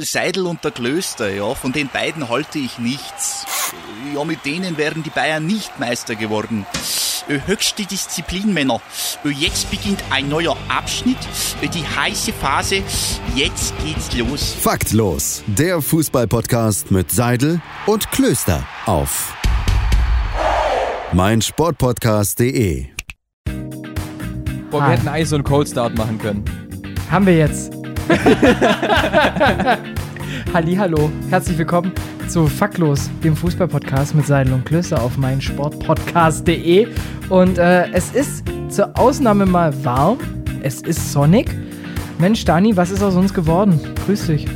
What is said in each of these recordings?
Seidel und der Klöster, ja, von den beiden halte ich nichts. Ja, mit denen wären die Bayern nicht Meister geworden. Äh, höchste Disziplin, Männer. Äh, jetzt beginnt ein neuer Abschnitt, äh, die heiße Phase. Jetzt geht's los. Faktlos, der Fußballpodcast mit Seidel und Klöster auf meinsportpodcast.de. Boah, wir hätten eigentlich so einen Cold Start machen können. Haben wir jetzt. Hallo, herzlich willkommen zu Faktlos, dem Fußballpodcast mit Seidel und Klöster auf meinsportpodcast.de. Und äh, es ist zur Ausnahme mal warm. Es ist sonnig. Mensch, Dani, was ist aus uns geworden? Grüß dich.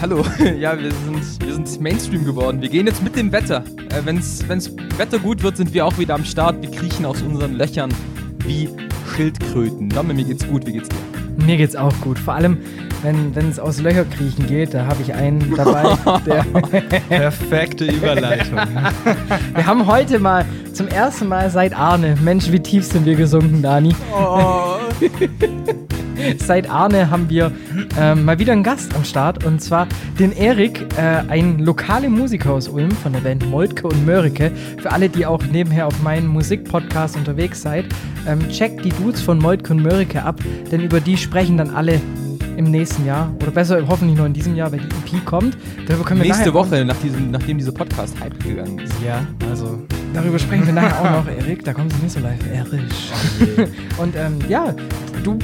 Hallo, ja, wir sind, wir sind Mainstream geworden. Wir gehen jetzt mit dem Wetter. Äh, wenn's, wenn's Wetter gut wird, sind wir auch wieder am Start. Wir kriechen aus unseren Löchern wie Schildkröten. Domme, mir geht's gut, wie geht's dir? Mir geht's auch gut. Vor allem, wenn es aus Löcher kriechen geht, da habe ich einen dabei. der Perfekte Überleitung. wir haben heute mal zum ersten Mal seit Arne, Mensch, wie tief sind wir gesunken, Dani. Oh. Seit Arne haben wir äh, mal wieder einen Gast am Start und zwar den Erik, äh, ein lokaler Musiker aus Ulm von der Band Moltke und Mörike. Für alle, die auch nebenher auf meinem Musikpodcast unterwegs seid, ähm, checkt die Dudes von Moltke und Mörike ab, denn über die sprechen dann alle im nächsten Jahr oder besser hoffentlich nur in diesem Jahr, wenn die EP kommt. Darüber können wir Nächste Woche, nach diesem, nachdem dieser Podcast Hype gegangen ist. Ja, also darüber sprechen wir nachher auch noch, Erik. Da kommen sie nicht so live. Erisch. Oh und ähm, ja, du,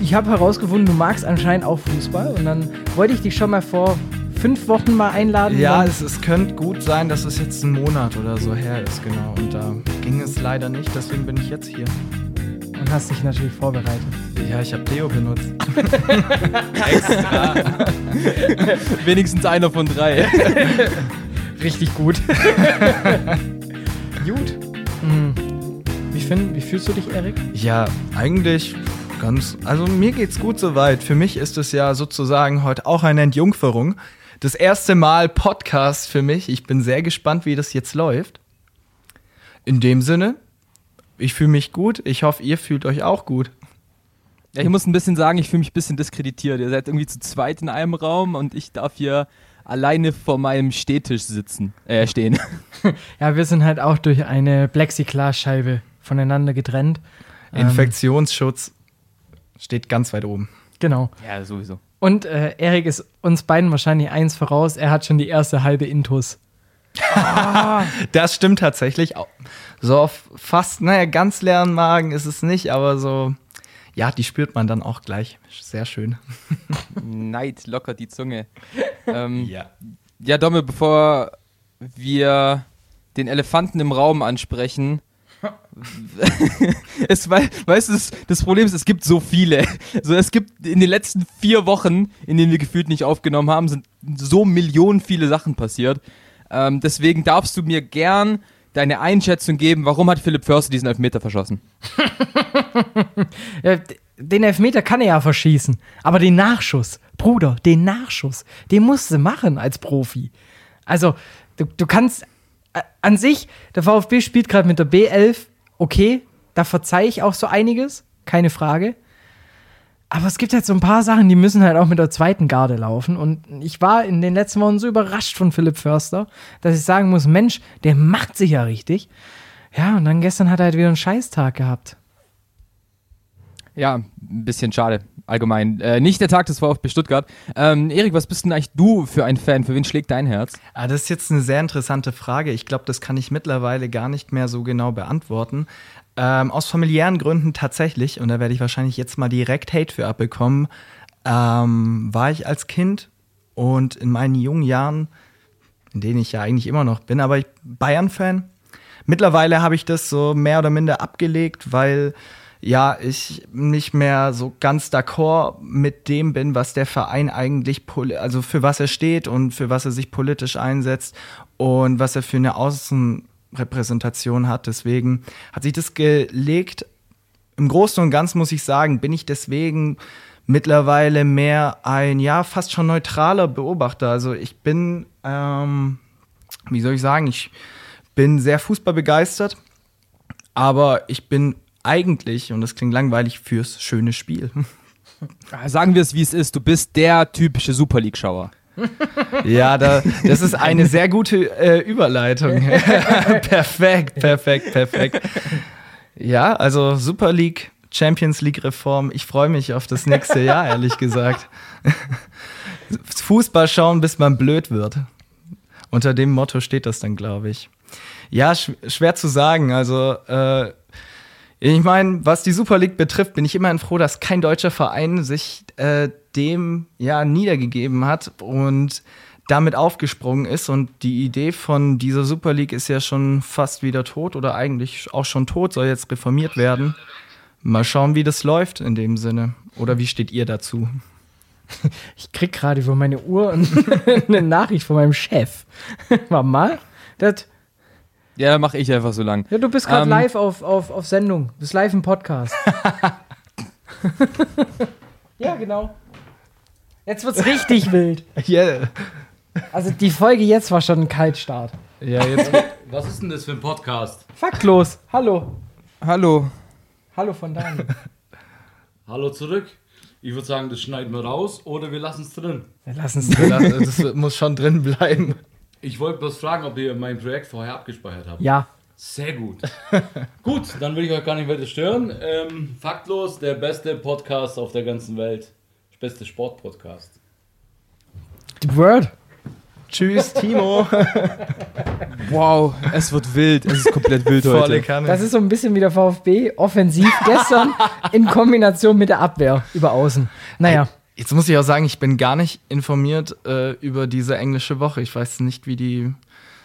ich habe herausgefunden, du magst anscheinend auch Fußball und dann wollte ich dich schon mal vor fünf Wochen mal einladen. Ja, es, es könnte gut sein, dass es jetzt ein Monat oder so her ist, genau. Und da ging es leider nicht, deswegen bin ich jetzt hier. Und hast dich natürlich vorbereitet. Ja, ich habe Deo benutzt. Extra. Wenigstens einer von drei. Richtig gut. gut. Mhm. Wie, find, wie fühlst du dich, Erik? Ja, eigentlich ganz. Also mir geht's gut soweit. Für mich ist es ja sozusagen heute auch eine Entjungferung. Das erste Mal Podcast für mich. Ich bin sehr gespannt, wie das jetzt läuft. In dem Sinne, ich fühle mich gut. Ich hoffe, ihr fühlt euch auch gut. Ja, ich muss ein bisschen sagen, ich fühle mich ein bisschen diskreditiert. Ihr seid irgendwie zu zweit in einem Raum und ich darf hier alleine vor meinem Stehtisch sitzen, äh, stehen. ja, wir sind halt auch durch eine Plexiglasscheibe voneinander getrennt. Ähm, Infektionsschutz ähm, steht ganz weit oben. Genau. Ja, sowieso. Und äh, Erik ist uns beiden wahrscheinlich eins voraus. Er hat schon die erste halbe Intus. das stimmt tatsächlich. So auf fast, naja, ganz leeren Magen ist es nicht, aber so ja, die spürt man dann auch gleich. Sehr schön. Neid lockert die Zunge. ähm, ja. Ja, Domme, bevor wir den Elefanten im Raum ansprechen, es, weißt du, das, Problem ist, es gibt so viele. So, es gibt in den letzten vier Wochen, in denen wir gefühlt nicht aufgenommen haben, sind so Millionen viele Sachen passiert. Ähm, deswegen darfst du mir gern deine Einschätzung geben, warum hat Philipp Förster diesen Elfmeter verschossen? den Elfmeter kann er ja verschießen, aber den Nachschuss, Bruder, den Nachschuss, den musst du machen als Profi. Also, du, du kannst äh, an sich, der VfB spielt gerade mit der B11, okay, da verzeihe ich auch so einiges, keine Frage. Aber es gibt halt so ein paar Sachen, die müssen halt auch mit der zweiten Garde laufen. Und ich war in den letzten Wochen so überrascht von Philipp Förster, dass ich sagen muss: Mensch, der macht sich ja richtig. Ja, und dann gestern hat er halt wieder einen Scheißtag gehabt. Ja, ein bisschen schade, allgemein. Äh, nicht der Tag des VfB Stuttgart. Ähm, Erik, was bist denn eigentlich du für ein Fan? Für wen schlägt dein Herz? Ah, das ist jetzt eine sehr interessante Frage. Ich glaube, das kann ich mittlerweile gar nicht mehr so genau beantworten. Ähm, aus familiären Gründen tatsächlich, und da werde ich wahrscheinlich jetzt mal direkt Hate für abbekommen, ähm, war ich als Kind und in meinen jungen Jahren, in denen ich ja eigentlich immer noch bin, aber Bayern-Fan. Mittlerweile habe ich das so mehr oder minder abgelegt, weil ja, ich nicht mehr so ganz d'accord mit dem bin, was der Verein eigentlich, also für was er steht und für was er sich politisch einsetzt und was er für eine Außen Repräsentation hat. Deswegen hat sich das gelegt. Im Großen und Ganzen muss ich sagen, bin ich deswegen mittlerweile mehr ein, ja, fast schon neutraler Beobachter. Also ich bin, ähm, wie soll ich sagen, ich bin sehr fußballbegeistert, aber ich bin eigentlich, und das klingt langweilig, fürs schöne Spiel. Sagen wir es, wie es ist, du bist der typische Super League-Schauer. Ja, da, das ist eine sehr gute äh, Überleitung. perfekt, perfekt, perfekt. Ja, also Super League, Champions League Reform. Ich freue mich auf das nächste Jahr, ehrlich gesagt. Fußball schauen, bis man blöd wird. Unter dem Motto steht das dann, glaube ich. Ja, sch schwer zu sagen. Also, äh, ich meine, was die Super League betrifft, bin ich immerhin froh, dass kein deutscher Verein sich äh, dem ja niedergegeben hat und damit aufgesprungen ist. Und die Idee von dieser Super League ist ja schon fast wieder tot oder eigentlich auch schon tot, soll jetzt reformiert werden. Mal schauen, wie das läuft in dem Sinne. Oder wie steht ihr dazu? Ich krieg gerade über meine Uhr eine Nachricht von meinem Chef. Mal. Das, Ja, dann mache ich einfach so lang. ja, du bist gerade Ähm, live auf, auf, auf Sendung. Du bist live im Podcast. ja, genau. Jetzt wird's richtig wild. Yeah. Also die Folge jetzt war schon ein Kaltstart. Ja, jetzt. Was ist denn das für ein Podcast? Faktlos. Hallo. Hallo. Hallo von Daniel. Hallo zurück. Ich würde sagen, das schneiden wir raus oder wir lassen es drin. Wir lassen es drin. das muss schon drin bleiben. Ich wollte bloß fragen, ob ihr mein Projekt vorher abgespeichert habt. Ja. Sehr gut. gut, dann will ich euch gar nicht weiter stören. Ähm, faktlos, der beste Podcast auf der ganzen Welt. Der beste Sportpodcast. The Word. Tschüss, Timo. Wow, es wird wild. Es ist komplett wild Volle heute. Kanne. Das ist so ein bisschen wie der VfB. Offensiv gestern in Kombination mit der Abwehr über außen. Naja. Jetzt muss ich auch sagen, ich bin gar nicht informiert äh, über diese englische Woche. Ich weiß nicht, wie die.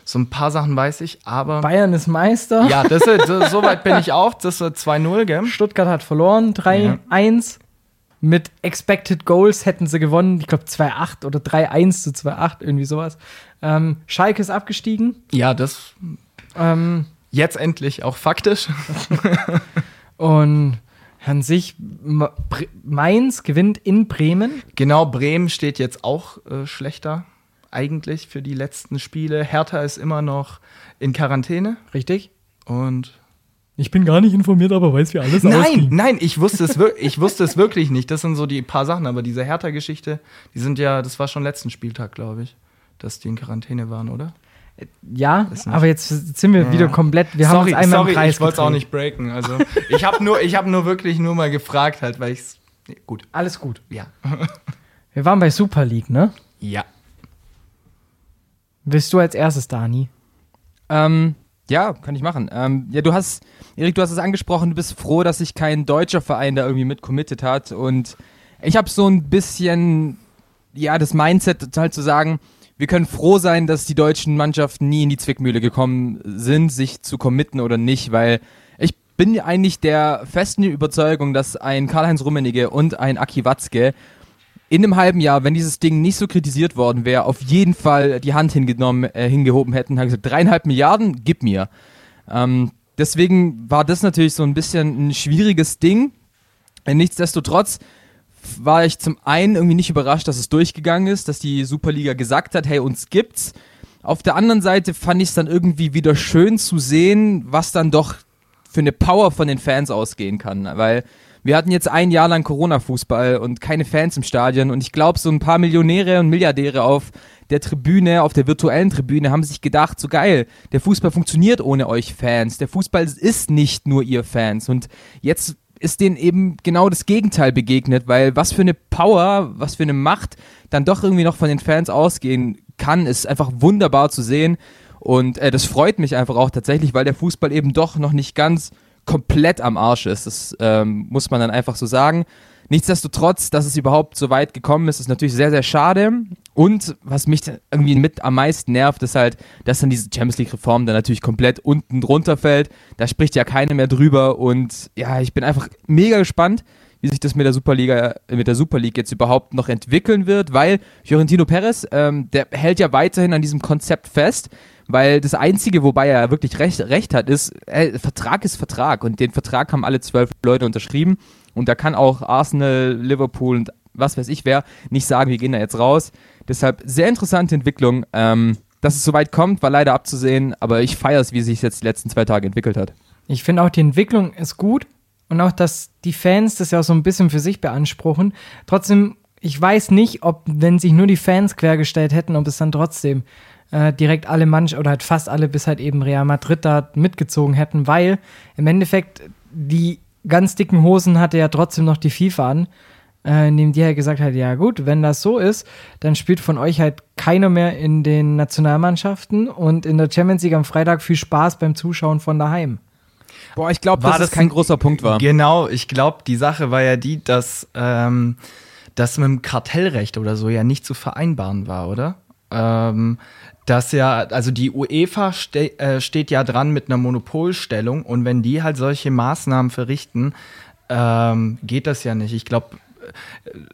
So ein paar Sachen weiß ich, aber. Bayern ist Meister. ja, das, das, soweit bin ich auch. Das ist 2-0, gell? Stuttgart hat verloren. 3-1. Mit Expected Goals hätten sie gewonnen. Ich glaube 2-8 oder 3-1 zu 2-8, irgendwie sowas. Ähm, Schalke ist abgestiegen. Ja, das Ähm, jetzt endlich auch faktisch. und an sich, Mainz gewinnt in Bremen. Genau, Bremen steht jetzt auch äh, schlechter, eigentlich für die letzten Spiele. Hertha ist immer noch in Quarantäne Richtig? und. Ich bin gar nicht informiert, aber weiß, wie alles Nein, nein, ich wusste, es ich wusste es wirklich nicht. Das sind so die paar Sachen, aber diese Hertha-Geschichte, die sind ja, das war schon letzten Spieltag, glaube ich, dass die in Quarantäne waren, oder? Ja, aber jetzt sind wir wieder komplett. Wir haben uns einmal sorry, im Kreis ich wollte es auch nicht breaken. Also ich habe nur, ich habe nur wirklich nur mal gefragt, halt, weil ich es gut. Alles gut. Ja. Wir waren bei Super League, ne? Ja. Willst du als erstes, Dani? Ähm, ja, kann ich machen. Ähm, ja, du hast, Erik, du hast es angesprochen, du bist froh, dass sich kein deutscher Verein da irgendwie mit committed hat. Und ich habe so ein bisschen, ja, das Mindset halt zu sagen, wir können froh sein, dass die deutschen Mannschaften nie in die Zwickmühle gekommen sind, sich zu committen oder nicht, weil ich bin eigentlich der festen Überzeugung, dass ein Karl-Heinz Rummenigge und ein Aki Watzke in einem halben Jahr, wenn dieses Ding nicht so kritisiert worden wäre, auf jeden Fall die Hand hingenommen, äh, hingehoben hätten, haben gesagt, dreieinhalb Milliarden, gib mir. Ähm, deswegen war das natürlich so ein bisschen ein schwieriges Ding. Nichtsdestotrotz war ich zum einen irgendwie nicht überrascht, dass es durchgegangen ist, dass die Superliga gesagt hat, hey, uns gibt's. Auf der anderen Seite fand ich es dann irgendwie wieder schön zu sehen, was dann doch für eine Power von den Fans ausgehen kann, weil wir hatten jetzt ein Jahr lang Corona-Fußball und keine Fans im Stadion und ich glaube, so ein paar Millionäre und Milliardäre auf der Tribüne, auf der virtuellen Tribüne haben sich gedacht, so geil, der Fußball funktioniert ohne euch Fans, der Fußball ist nicht nur ihr Fans. Und jetzt ist denen eben genau das Gegenteil begegnet, weil was für eine Power, was für eine Macht dann doch irgendwie noch von den Fans ausgehen kann, ist einfach wunderbar zu sehen. Und äh, das freut mich einfach auch tatsächlich, weil der Fußball eben doch noch nicht ganz komplett am Arsch ist. Das ähm, muss man dann einfach so sagen. Nichtsdestotrotz, dass es überhaupt so weit gekommen ist, ist natürlich sehr, sehr schade. Und was mich irgendwie mit am meisten nervt, ist halt, dass dann diese Champions League-Reform dann natürlich komplett unten drunter fällt. Da spricht ja keiner mehr drüber. Und ja, ich bin einfach mega gespannt, wie sich das mit der Superliga, mit der Super League jetzt überhaupt noch entwickeln wird, weil Fiorentino Perez, ähm, der hält ja weiterhin an diesem Konzept fest, weil das Einzige, wobei er wirklich recht, recht hat, ist, äh, Vertrag ist Vertrag und den Vertrag haben alle zwölf Leute unterschrieben und da kann auch Arsenal, Liverpool und was weiß ich wer nicht sagen, wir gehen da jetzt raus. Deshalb sehr interessante Entwicklung. Ähm, dass es soweit kommt, war leider abzusehen, aber ich feiere es, wie sich jetzt die letzten zwei Tage entwickelt hat. Ich finde auch, die Entwicklung ist gut und auch, dass die Fans das ja auch so ein bisschen für sich beanspruchen. Trotzdem ich weiß nicht, ob, wenn sich nur die Fans quergestellt hätten, ob es dann trotzdem äh, direkt alle Manch oder halt fast alle bis halt eben Real Madrid da mitgezogen hätten, weil im Endeffekt die ganz dicken Hosen hatte ja trotzdem noch die FIFA an, äh, indem die halt gesagt hat, ja gut, wenn das so ist, dann spielt von euch halt keiner mehr in den Nationalmannschaften und in der Champions League am Freitag viel Spaß beim Zuschauen von daheim. Boah, ich glaube, War dass das kein ein- großer Punkt war. Genau, ich glaube, die Sache war ja die, dass ähm, das mit dem Kartellrecht oder so ja nicht zu vereinbaren war, oder? Ähm, dass ja, also die UEFA ste äh, steht ja dran mit einer Monopolstellung und wenn die halt solche Maßnahmen verrichten, ähm, geht das ja nicht. Ich glaube,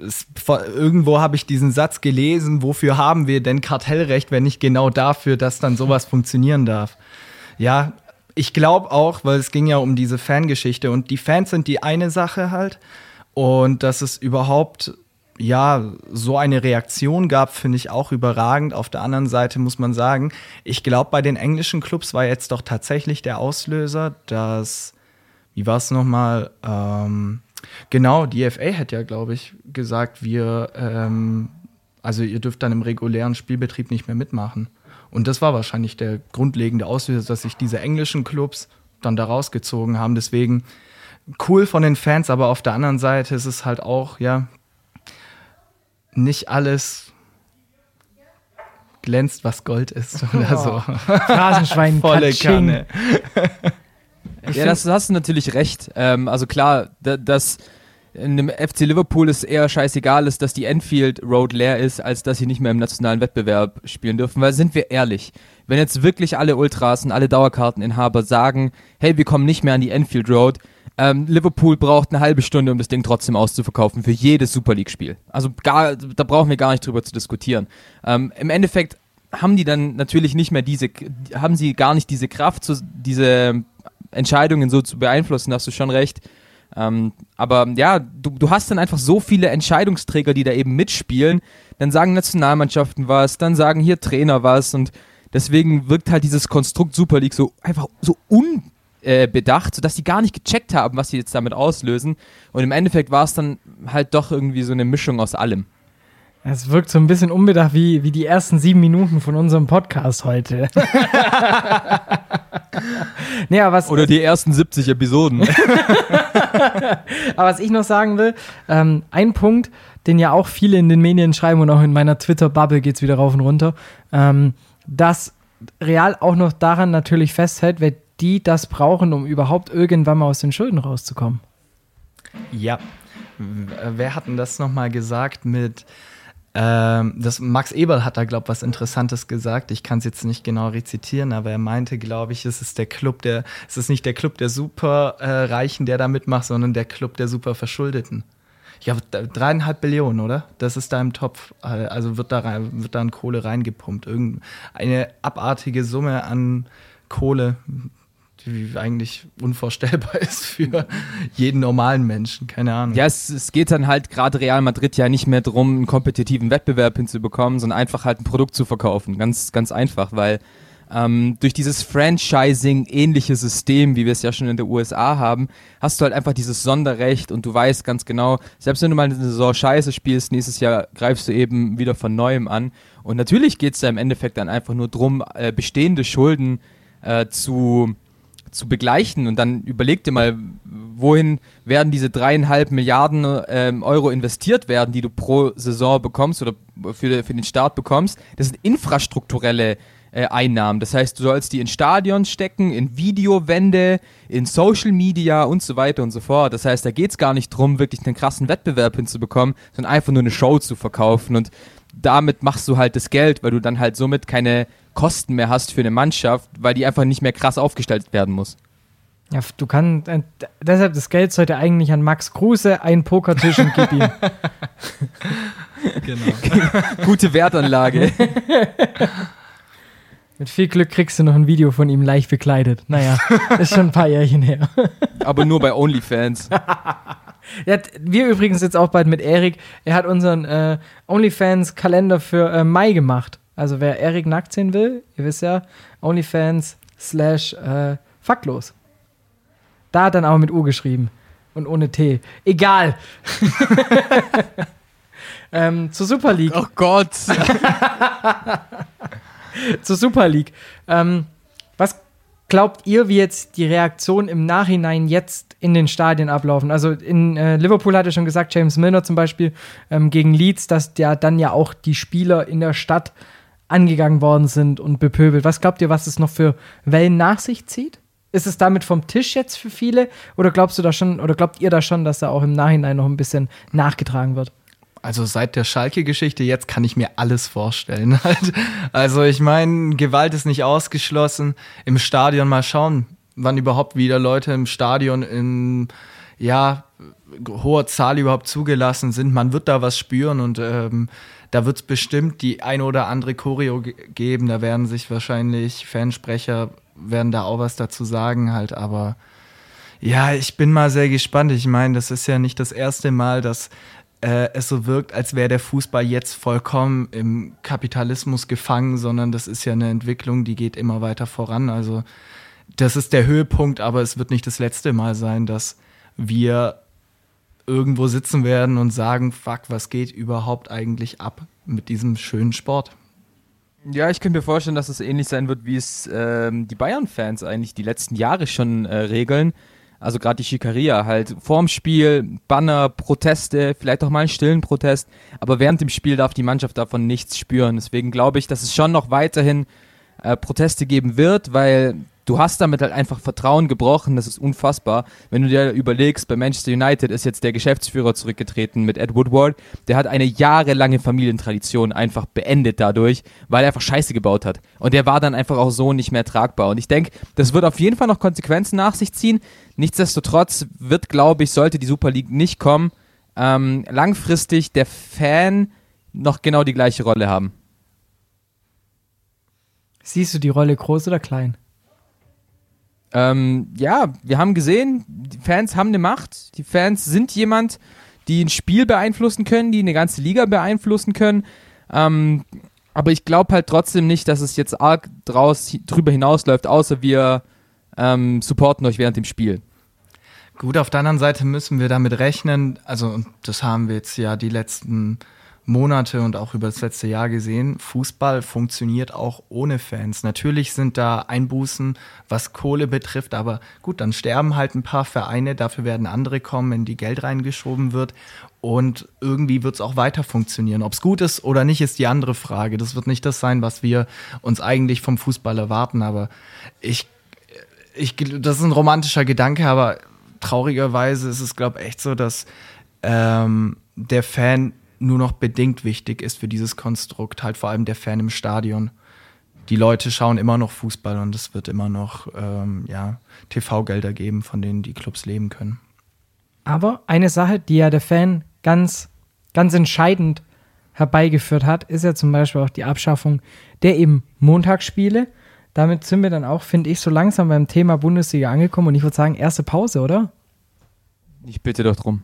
es- irgendwo habe ich diesen Satz gelesen, wofür haben wir denn Kartellrecht, wenn nicht genau dafür, dass dann sowas funktionieren darf. Ja, ich glaube auch, weil es ging ja um diese Fangeschichte und die Fans sind die eine Sache halt und dass es überhaupt ja so eine Reaktion gab, finde ich auch überragend. Auf der anderen Seite muss man sagen, ich glaube, bei den englischen Clubs war jetzt doch tatsächlich der Auslöser, dass wie war es nochmal? Ähm, genau, die FA hat ja, glaube ich, gesagt, wir, ähm, also ihr dürft dann im regulären Spielbetrieb nicht mehr mitmachen. Und das war wahrscheinlich der grundlegende Auslöser, dass sich diese englischen Clubs dann da rausgezogen haben. Deswegen cool von den Fans, aber auf der anderen Seite ist es halt auch, ja, nicht alles glänzt, was Gold ist oder so. Phrasenschwein, Volle. Kanne. Ja, das hast du natürlich recht. Ähm, also klar, da, dass in dem FC Liverpool es eher scheißegal ist, dass die Enfield Road leer ist, als dass sie nicht mehr im nationalen Wettbewerb spielen dürfen. Weil sind wir ehrlich, wenn jetzt wirklich alle Ultras und alle Dauerkarteninhaber sagen, hey, wir kommen nicht mehr an die Enfield Road, ähm, Liverpool braucht eine halbe Stunde, um das Ding trotzdem auszuverkaufen für jedes Super League-Spiel. Also gar, da brauchen wir gar nicht drüber zu diskutieren. Ähm, Im Endeffekt haben die dann natürlich nicht mehr diese, haben sie gar nicht diese Kraft, diese Entscheidungen so zu beeinflussen, hast du schon recht. Ähm, aber ja, du, du hast dann einfach so viele Entscheidungsträger, die da eben mitspielen. Dann sagen Nationalmannschaften was, dann sagen hier Trainer was und deswegen wirkt halt dieses Konstrukt Super League so einfach so unbedacht, sodass die gar nicht gecheckt haben, was sie jetzt damit auslösen. Und im Endeffekt war es dann halt doch irgendwie so eine Mischung aus allem. Es wirkt so ein bisschen unbedacht wie, wie die ersten sieben Minuten von unserem Podcast heute. naja, was, Oder die ersten 70 Episoden. Aber was ich noch sagen will, ähm, ein Punkt, den ja auch viele in den Medien schreiben und auch in meiner Twitter-Bubble geht es wieder rauf und runter, ähm, dass Real auch noch daran natürlich festhält, weil die das brauchen, um überhaupt irgendwann mal aus den Schulden rauszukommen. Ja. Äh, Wer hat denn das nochmal gesagt mit. Ähm, das Max Eberl hat da, glaube ich, was Interessantes gesagt. Ich kann es jetzt nicht genau rezitieren, aber er meinte, glaube ich, es ist der Club der, es ist nicht der Club der Superreichen, der da mitmacht, sondern der Club der Superverschuldeten. Ich glaube, dreieinhalb Billionen, oder? Das ist da im Topf. Also wird da, rein, wird da an Kohle reingepumpt. Irgend eine abartige Summe an Kohle, die eigentlich unvorstellbar ist für jeden normalen Menschen. Keine Ahnung. Ja, es, es geht dann halt gerade Real Madrid ja nicht mehr darum, einen kompetitiven Wettbewerb hinzubekommen, sondern einfach halt ein Produkt zu verkaufen. Ganz, ganz einfach, weil ähm, durch dieses Franchising-ähnliche System, wie wir es ja schon in der USA haben, hast du halt einfach dieses Sonderrecht und du weißt ganz genau, selbst wenn du mal eine Saison scheiße spielst, nächstes Jahr greifst du eben wieder von neuem an. Und natürlich geht es da im Endeffekt dann einfach nur drum, äh, bestehende Schulden äh, zu zu begleichen und dann überleg dir mal, wohin werden diese dreieinhalb Milliarden ähm, Euro investiert werden, die du pro Saison bekommst oder für, für den Start bekommst. Das sind infrastrukturelle äh, Einnahmen. Das heißt, du sollst die in Stadion stecken, in Videowände, in Social Media und so weiter und so fort. Das heißt, da geht es gar nicht drum, wirklich einen krassen Wettbewerb hinzubekommen, sondern einfach nur eine Show zu verkaufen und damit machst du halt das Geld, weil du dann halt somit keine Kosten mehr hast für eine Mannschaft, weil die einfach nicht mehr krass aufgestellt werden muss. Ja, du kannst, äh, deshalb das Geld sollte eigentlich an Max Kruse, einen Pokertisch und gib ihm. Genau. Gute Wertanlage. Mit viel Glück kriegst du noch ein Video von ihm leicht bekleidet. Naja, ist schon ein paar Jährchen her. aber nur bei OnlyFans. Wir übrigens jetzt auch bald mit Erik. Er hat unseren äh, OnlyFans-Kalender für äh, Mai gemacht. Also wer Erik nackt sehen will, ihr wisst ja, OnlyFans slash äh, faktlos. Da hat dann auch mit U geschrieben. Und ohne T. Egal. Ähm, zur Super League. Oh Gott. zur Super League. Ähm, was glaubt ihr, wie jetzt die Reaktion im Nachhinein jetzt in den Stadien ablaufen? Also in äh, Liverpool hat er schon gesagt, James Milner zum Beispiel ähm, gegen Leeds, dass der dann ja auch die Spieler in der Stadt angegangen worden sind und bepöbelt. Was glaubt ihr, was es noch für Wellen nach sich zieht? Ist es damit vom Tisch jetzt für viele? Oder glaubst du da schon, oder glaubt ihr da schon, dass da auch im Nachhinein noch ein bisschen nachgetragen wird? Also seit der Schalke-Geschichte jetzt kann ich mir alles vorstellen. also ich meine, Gewalt ist nicht ausgeschlossen. Im Stadion mal schauen, wann überhaupt wieder Leute im Stadion in ja hoher Zahl überhaupt zugelassen sind. Man wird da was spüren und ähm, da wird es bestimmt die eine oder andere Choreo geben. Da werden sich wahrscheinlich Fansprecher werden da auch was dazu sagen halt, aber ja, ich bin mal sehr gespannt. Ich meine, das ist ja nicht das erste Mal, dass äh, es so wirkt, als wäre der Fußball jetzt vollkommen im Kapitalismus gefangen, sondern das ist ja eine Entwicklung, die geht immer weiter voran. Also das ist der Höhepunkt, aber es wird nicht das letzte Mal sein, dass wir irgendwo sitzen werden und sagen, fuck, was geht überhaupt eigentlich ab mit diesem schönen Sport? Ja, ich könnte mir vorstellen, dass es ähnlich sein wird, wie es ähm, die Bayern-Fans eigentlich die letzten Jahre schon äh, regeln. Also gerade die Schikaria halt vorm Spiel, Banner, Proteste, vielleicht auch mal einen stillen Protest, aber während dem Spiel darf die Mannschaft davon nichts spüren. Deswegen glaube ich, dass es schon noch weiterhin äh, Proteste geben wird, weil du hast damit halt einfach Vertrauen gebrochen, das ist unfassbar. Wenn du dir überlegst, bei Manchester United ist jetzt der Geschäftsführer zurückgetreten mit Ed Woodward, der hat eine jahrelange Familientradition einfach beendet dadurch, weil er einfach Scheiße gebaut hat. Und der war dann einfach auch so nicht mehr tragbar. Und ich denke, das wird auf jeden Fall noch Konsequenzen nach sich ziehen. Nichtsdestotrotz wird, glaube ich, sollte die Super League nicht kommen, ähm, langfristig der Fan noch genau die gleiche Rolle haben. Siehst du die Rolle groß oder klein? Ähm, ja, wir haben gesehen, die Fans haben eine Macht. Die Fans sind jemand, die ein Spiel beeinflussen können, die eine ganze Liga beeinflussen können. Ähm, aber ich glaube halt trotzdem nicht, dass es jetzt arg draus, drüber hinausläuft, außer wir ähm, supporten euch während dem Spiel. Gut, auf der anderen Seite müssen wir damit rechnen, also das haben wir jetzt ja die letzten Monate und auch über das letzte Jahr gesehen, Fußball funktioniert auch ohne Fans. Natürlich sind da Einbußen, was Kohle betrifft, aber gut, dann sterben halt ein paar Vereine, dafür werden andere kommen, in die Geld reingeschoben wird und irgendwie wird es auch weiter funktionieren. Ob es gut ist oder nicht, ist die andere Frage. Das wird nicht das sein, was wir uns eigentlich vom Fußball erwarten, aber ich, ich das ist ein romantischer Gedanke, aber traurigerweise ist es, glaube ich, echt so, dass ähm, der Fan nur noch bedingt wichtig ist für dieses Konstrukt, halt vor allem der Fan im Stadion. Die Leute schauen immer noch Fußball und es wird immer noch ähm, ja, TV-Gelder geben, von denen die Clubs leben können. Aber eine Sache, die ja der Fan ganz, ganz entscheidend herbeigeführt hat, ist ja zum Beispiel auch die Abschaffung der eben Montagsspiele. Damit sind wir dann auch, finde ich, so langsam beim Thema Bundesliga angekommen und ich würde sagen, erste Pause, oder? Ich bitte doch drum.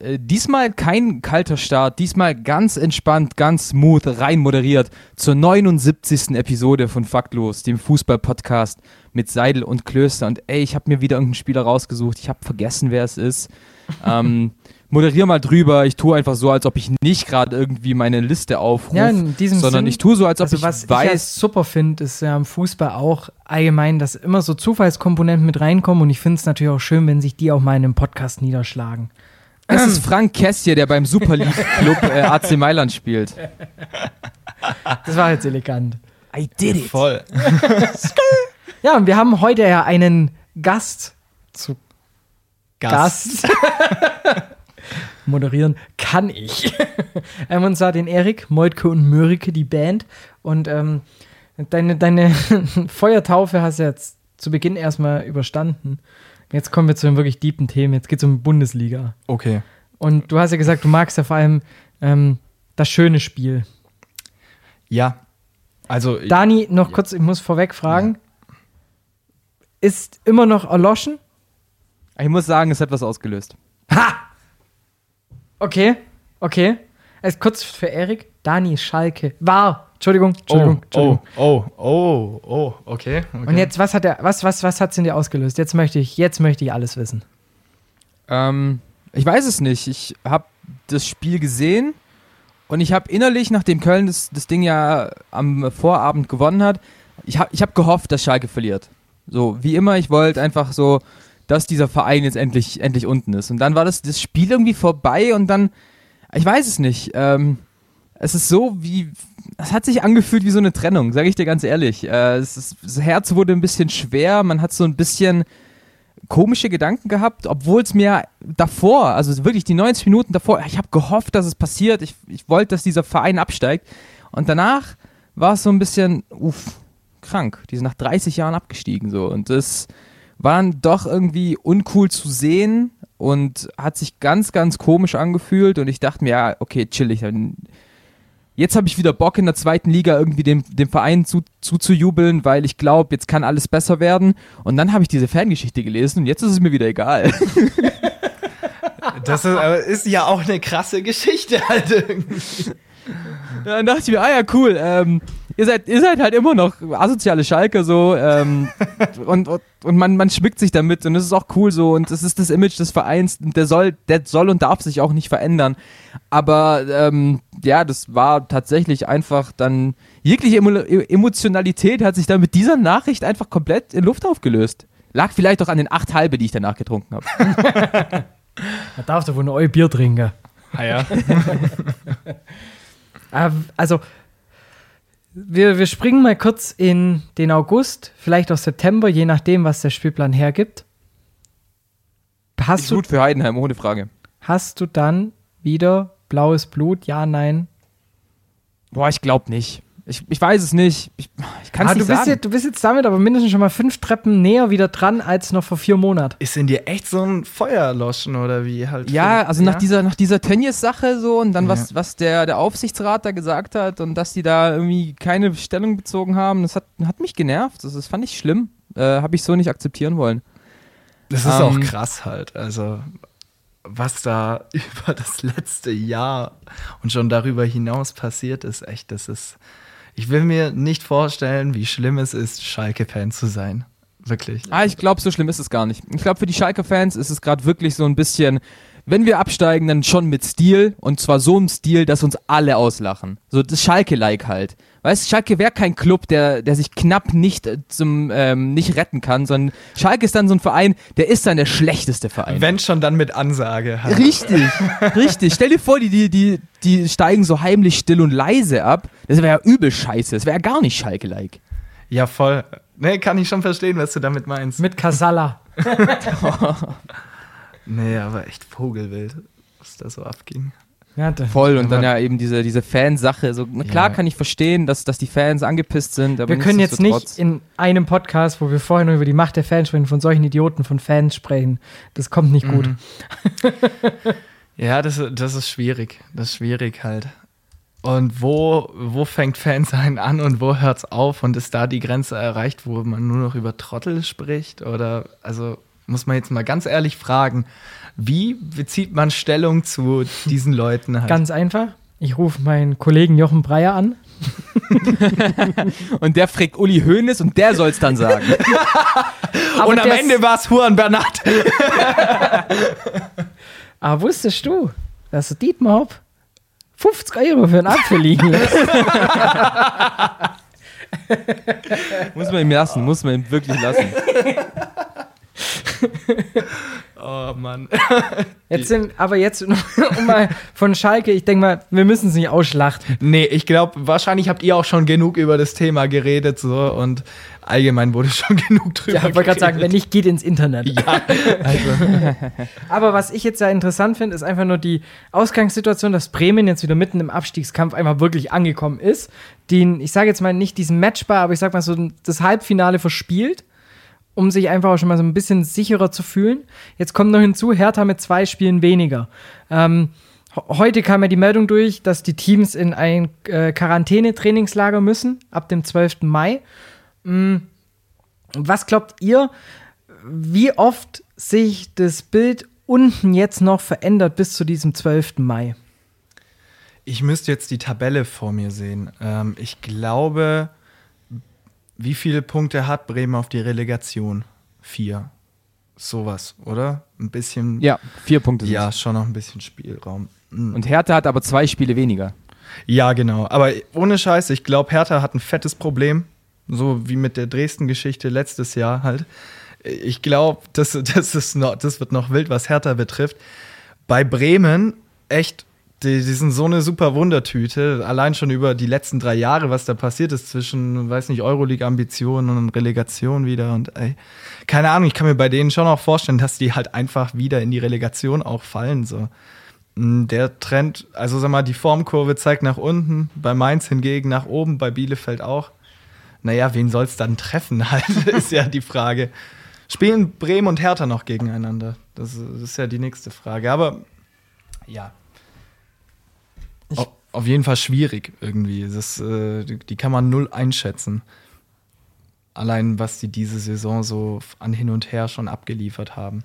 Äh, diesmal kein kalter Start, diesmal ganz entspannt, ganz smooth, rein moderiert zur 79. Episode von Faktlos, dem Fußball-Podcast mit Seidel und Klöster. Und ey, ich habe mir wieder irgendeinen Spieler rausgesucht, ich habe vergessen, wer es ist. ähm, moderier mal drüber, ich tue einfach so, als ob ich nicht gerade irgendwie meine Liste aufrufe, Ja, sondern Sinn, ich tue so, als ob also ich was weiß. ich ja super finde, ist ja im Fußball auch allgemein, dass immer so Zufallskomponenten mit reinkommen und ich finde es natürlich auch schön, wenn sich die auch mal in einem Podcast niederschlagen. Es ist Frank Kessje, der beim Super League Club äh, AC Mailand spielt. Das war jetzt elegant. I did it. Voll. Ja, und wir haben heute ja einen Gast zu Gast. Moderieren kann ich. ähm, und zwar den Erik, Meutke und Mörike, die Band. Und ähm, deine, deine Feuertaufe hast du jetzt zu Beginn erstmal überstanden. Jetzt kommen wir zu den wirklich deepen Themen. Jetzt geht es um Bundesliga. Okay. Und du hast ja gesagt, du magst ja vor allem ähm, das schöne Spiel. Ja. Also, Dani, noch kurz, ich muss vorweg fragen. Ist immer noch erloschen? Ich muss sagen, es hat was ausgelöst. Okay, okay. Erst kurz für Erik. Dani Schalke. War. Entschuldigung, Entschuldigung, Entschuldigung. oh, oh, oh, okay. okay. Und jetzt, was hat er, was, was, was hat's in dir ausgelöst? Jetzt möchte ich, jetzt möchte ich alles wissen. Ähm, ich weiß es nicht. Ich habe das Spiel gesehen und ich habe innerlich, nachdem Köln das, das Ding ja am Vorabend gewonnen hat, ich habe ich hab gehofft, dass Schalke verliert. So, wie immer, ich wollte einfach so, dass dieser Verein jetzt endlich, endlich unten ist. Und dann war das, das Spiel irgendwie vorbei und dann, ich weiß es nicht. Ähm, es ist so wie, es hat sich angefühlt wie so eine Trennung, sage ich dir ganz ehrlich. Äh, ist, das Herz wurde ein bisschen schwer, man hat so ein bisschen komische Gedanken gehabt, obwohl es mir davor, also wirklich die 90 Minuten davor, ich habe gehofft, dass es passiert. Ich, ich wollte, dass dieser Verein absteigt. Und danach war es so ein bisschen, uff, krank. Die sind nach 30 Jahren abgestiegen so. Und das war dann doch irgendwie uncool zu sehen und hat sich ganz, ganz komisch angefühlt. Und ich dachte mir, ja, okay, chillig. Dann jetzt habe ich wieder Bock in der zweiten Liga irgendwie dem, dem Verein zu, zuzujubeln, weil ich glaube, jetzt kann alles besser werden. Und dann habe ich diese Fangeschichte gelesen und jetzt ist es mir wieder egal. Das ist, ist ja auch eine krasse Geschichte halt irgendwie. dann dachte ich mir, ah ja, cool, ähm, ihr, seid, ihr seid halt immer noch asoziale Schalke so ähm, und, und, und man, man schmückt sich damit und das ist auch cool so und das ist das Image des Vereins und der soll, der soll und darf sich auch nicht verändern. Aber ähm, ja, das war tatsächlich einfach dann, jegliche Emo Emotionalität hat sich dann mit dieser Nachricht einfach komplett in Luft aufgelöst. Lag vielleicht auch an den acht halbe, die ich danach getrunken habe. Man darf doch wohl ein Eu Bier trinken. Ah ja. Ähm, also, wir, wir springen mal kurz in den August, vielleicht auch September, je nachdem, was der Spielplan hergibt. Hast Ist du, gut für Heidenheim, ohne Frage. hast du dann wieder blaues Blut? Ja, nein. Boah, ich glaube nicht. Ich, ich weiß es nicht. Ich, ich kann es Ah, du, nicht bist sagen. jetzt, du bist jetzt damit aber mindestens schon mal fünf Treppen näher wieder dran als noch vor vier Monaten. Ist in dir echt so ein Feuer erloschen oder wie halt? Ja, also nach Ja? dieser, nach dieser Tönnies-Sache so und dann Ja. was, was der, der Aufsichtsrat da gesagt hat und dass die da irgendwie keine Stellung bezogen haben, das hat, hat mich genervt. Das, das fand ich schlimm. Äh, Habe ich so nicht akzeptieren wollen. Das ist auch Ähm, krass halt. Also, was da über das letzte Jahr und schon darüber hinaus passiert ist, echt, das ist. Ich will mir nicht vorstellen, wie schlimm es ist, Schalke-Fan zu sein. Wirklich. Ah, ich glaube, so schlimm ist es gar nicht. Ich glaube, für die Schalke-Fans ist es gerade wirklich so ein bisschen, wenn wir absteigen, dann schon mit Stil und zwar so einem Stil, dass uns alle auslachen. So das Schalke-like halt. Weißt Schalke wäre kein Club, der, der sich knapp nicht äh, zum ähm, nicht retten kann, sondern Schalke ist dann so ein Verein, der ist dann der schlechteste Verein. Wenn schon dann mit Ansage. Halt. Richtig, richtig. Stell dir vor, die, die, die, die steigen so heimlich still und leise ab. Das wäre ja übel scheiße. Das wäre ja gar nicht Schalke-like. Ja, voll. Nee, kann ich schon verstehen, was du damit meinst. Mit Casalla. Nee, aber echt Vogelwild, was da so abging. Ja, da- Voll. Und dann ja eben diese, diese Fansache. So, na klar Ja. kann ich verstehen, dass, dass die Fans angepisst sind. Aber wir können jetzt nicht in einem Podcast, wo wir vorher noch über die Macht der Fans sprechen, von solchen Idioten, von Fans sprechen. Das kommt nicht gut. Ja, das, das ist schwierig. Das ist schwierig halt. Und wo, wo fängt Fansein an und wo hört's auf? Und ist da die Grenze erreicht, wo man nur noch über Trottel spricht? Oder, also, muss man jetzt mal ganz ehrlich fragen, wie bezieht man Stellung zu diesen Leuten halt? Ganz einfach. Ich rufe meinen Kollegen Jochen Breyer an. Und der fragt Uli Hoeneß und der soll es dann sagen. Und am Ende war's Juan Bernat. Aber wusstest du, dass der Dietmar Hopp 50 Euro für einen Apfel liegen lässt? muss man ihm lassen, muss man ihm wirklich lassen. Oh Mann. Jetzt sind, aber jetzt, um mal von Schalke, ich denke mal, wir müssen es nicht ausschlachten. Nee, ich glaube, wahrscheinlich habt ihr auch schon genug über das Thema geredet so und allgemein wurde schon genug drüber Ja, ich wollte gerade sagen, wenn nicht, geht ins Internet. Ja, also, Aber was ich jetzt sehr interessant finde, ist einfach nur die Ausgangssituation, dass Bremen jetzt wieder mitten im Abstiegskampf einfach wirklich angekommen ist. Den, ich sage jetzt mal nicht diesen Matchbar, aber ich sage mal so das Halbfinale verspielt, um sich einfach auch schon mal so ein bisschen sicherer zu fühlen. Jetzt kommt noch hinzu, Hertha mit zwei Spielen weniger. Ähm, heute kam ja die Meldung durch, dass die Teams in ein äh, Quarantäne-Trainingslager müssen, ab dem 12. Mai. Mm, Was glaubt ihr, wie oft sich das Bild unten jetzt noch verändert bis zu diesem 12. Mai? Ich müsste jetzt die Tabelle vor mir sehen. Ähm, ich glaube, wie viele Punkte hat Bremen auf die Relegation? Vier. Sowas, oder? Ein bisschen. Ja, vier Punkte sind Ja, schon noch ein bisschen Spielraum. Mhm. Und Hertha hat aber zwei Spiele weniger. Ja, genau. Aber ohne Scheiß, ich glaube, Hertha hat ein fettes Problem. So wie mit der Dresden-Geschichte letztes Jahr halt. Ich glaube, das, das, ist noch, das wird noch wild, was Hertha betrifft. Bei Bremen, echt, die, die sind so eine super Wundertüte. Allein schon über die letzten drei Jahre, was da passiert ist zwischen, weiß nicht, Euroleague-Ambitionen und Relegation wieder. Und ey, keine Ahnung, ich kann mir bei denen schon auch vorstellen, dass die halt einfach wieder in die Relegation auch fallen. So. Mm, Der Trend, also sag mal, die Formkurve zeigt nach unten, bei Mainz hingegen nach oben, bei Bielefeld auch. Naja, wen soll es dann treffen halt, ist ja die Frage. Spielen Bremen und Hertha noch gegeneinander? Das ist ja die nächste Frage. Aber ja. Auf, auf jeden Fall schwierig irgendwie. Das, äh, die, die kann man null einschätzen. Allein, was die diese Saison so an hin und her schon abgeliefert haben.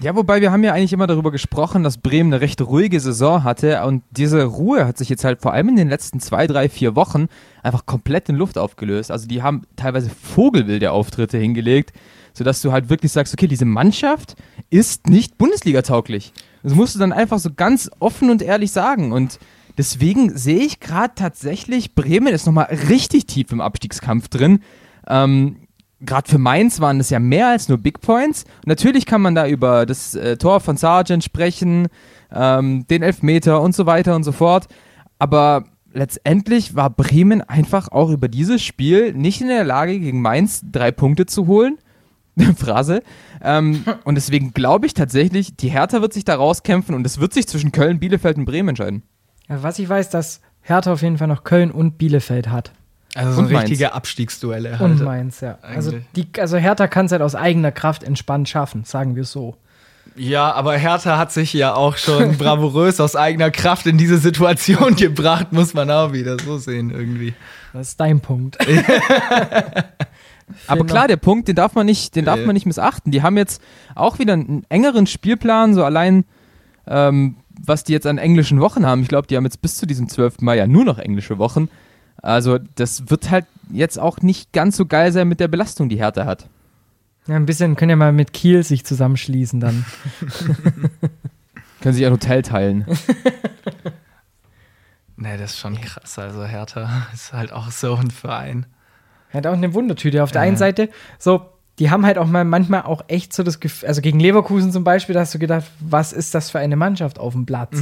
Ja, wobei wir haben ja eigentlich immer darüber gesprochen, dass Bremen eine recht ruhige Saison hatte und diese Ruhe hat sich jetzt halt vor allem in den letzten zwei, drei, vier Wochen einfach komplett in Luft aufgelöst. Also die haben teilweise vogelwilde Auftritte hingelegt, sodass du halt wirklich sagst, okay, diese Mannschaft ist nicht Bundesliga-tauglich. Das musst du dann einfach so ganz offen und ehrlich sagen und deswegen sehe ich gerade tatsächlich, Bremen ist nochmal richtig tief im Abstiegskampf drin. Ähm, gerade für Mainz waren das ja mehr als nur Big Points. Und natürlich kann man da über das äh, Tor von Sargent sprechen, ähm, den Elfmeter und so weiter und so fort. Aber letztendlich war Bremen einfach auch über dieses Spiel nicht in der Lage, gegen Mainz drei Punkte zu holen. Phrase. Ähm, und deswegen glaube ich tatsächlich, die Hertha wird sich da rauskämpfen und es wird sich zwischen Köln, Bielefeld und Bremen entscheiden. Ja, was ich weiß, dass Hertha auf jeden Fall noch Köln und Bielefeld hat. Also so Und Mainz. richtige Abstiegsduelle halt. Und Mainz, ja. Also, die, also Hertha kann es halt aus eigener Kraft entspannt schaffen, sagen wir es so. Ja, aber Hertha hat sich ja auch schon bravourös aus eigener Kraft in diese Situation gebracht, muss man auch wieder so sehen irgendwie. Das ist dein Punkt. Aber klar, der Punkt, den darf man nicht, den darf man nicht missachten. Die haben jetzt auch wieder einen engeren Spielplan, so allein ähm, was die jetzt an englischen Wochen haben. Ich glaube, die haben jetzt bis zu diesem 12. Mai ja nur noch englische Wochen. Also das wird halt jetzt auch nicht ganz so geil sein mit der Belastung, die Hertha hat. Ja, ein bisschen können ja mal mit Kiel sich zusammenschließen dann. Können sich ein Hotel teilen. Nee, das ist schon krass. Also Hertha ist halt auch so ein Verein. Hat auch eine Wundertüte. Auf der einen Seite, so, die haben halt auch mal manchmal auch echt so das Gefühl, also gegen Leverkusen zum Beispiel, da hast du gedacht, was ist das für eine Mannschaft auf dem Platz?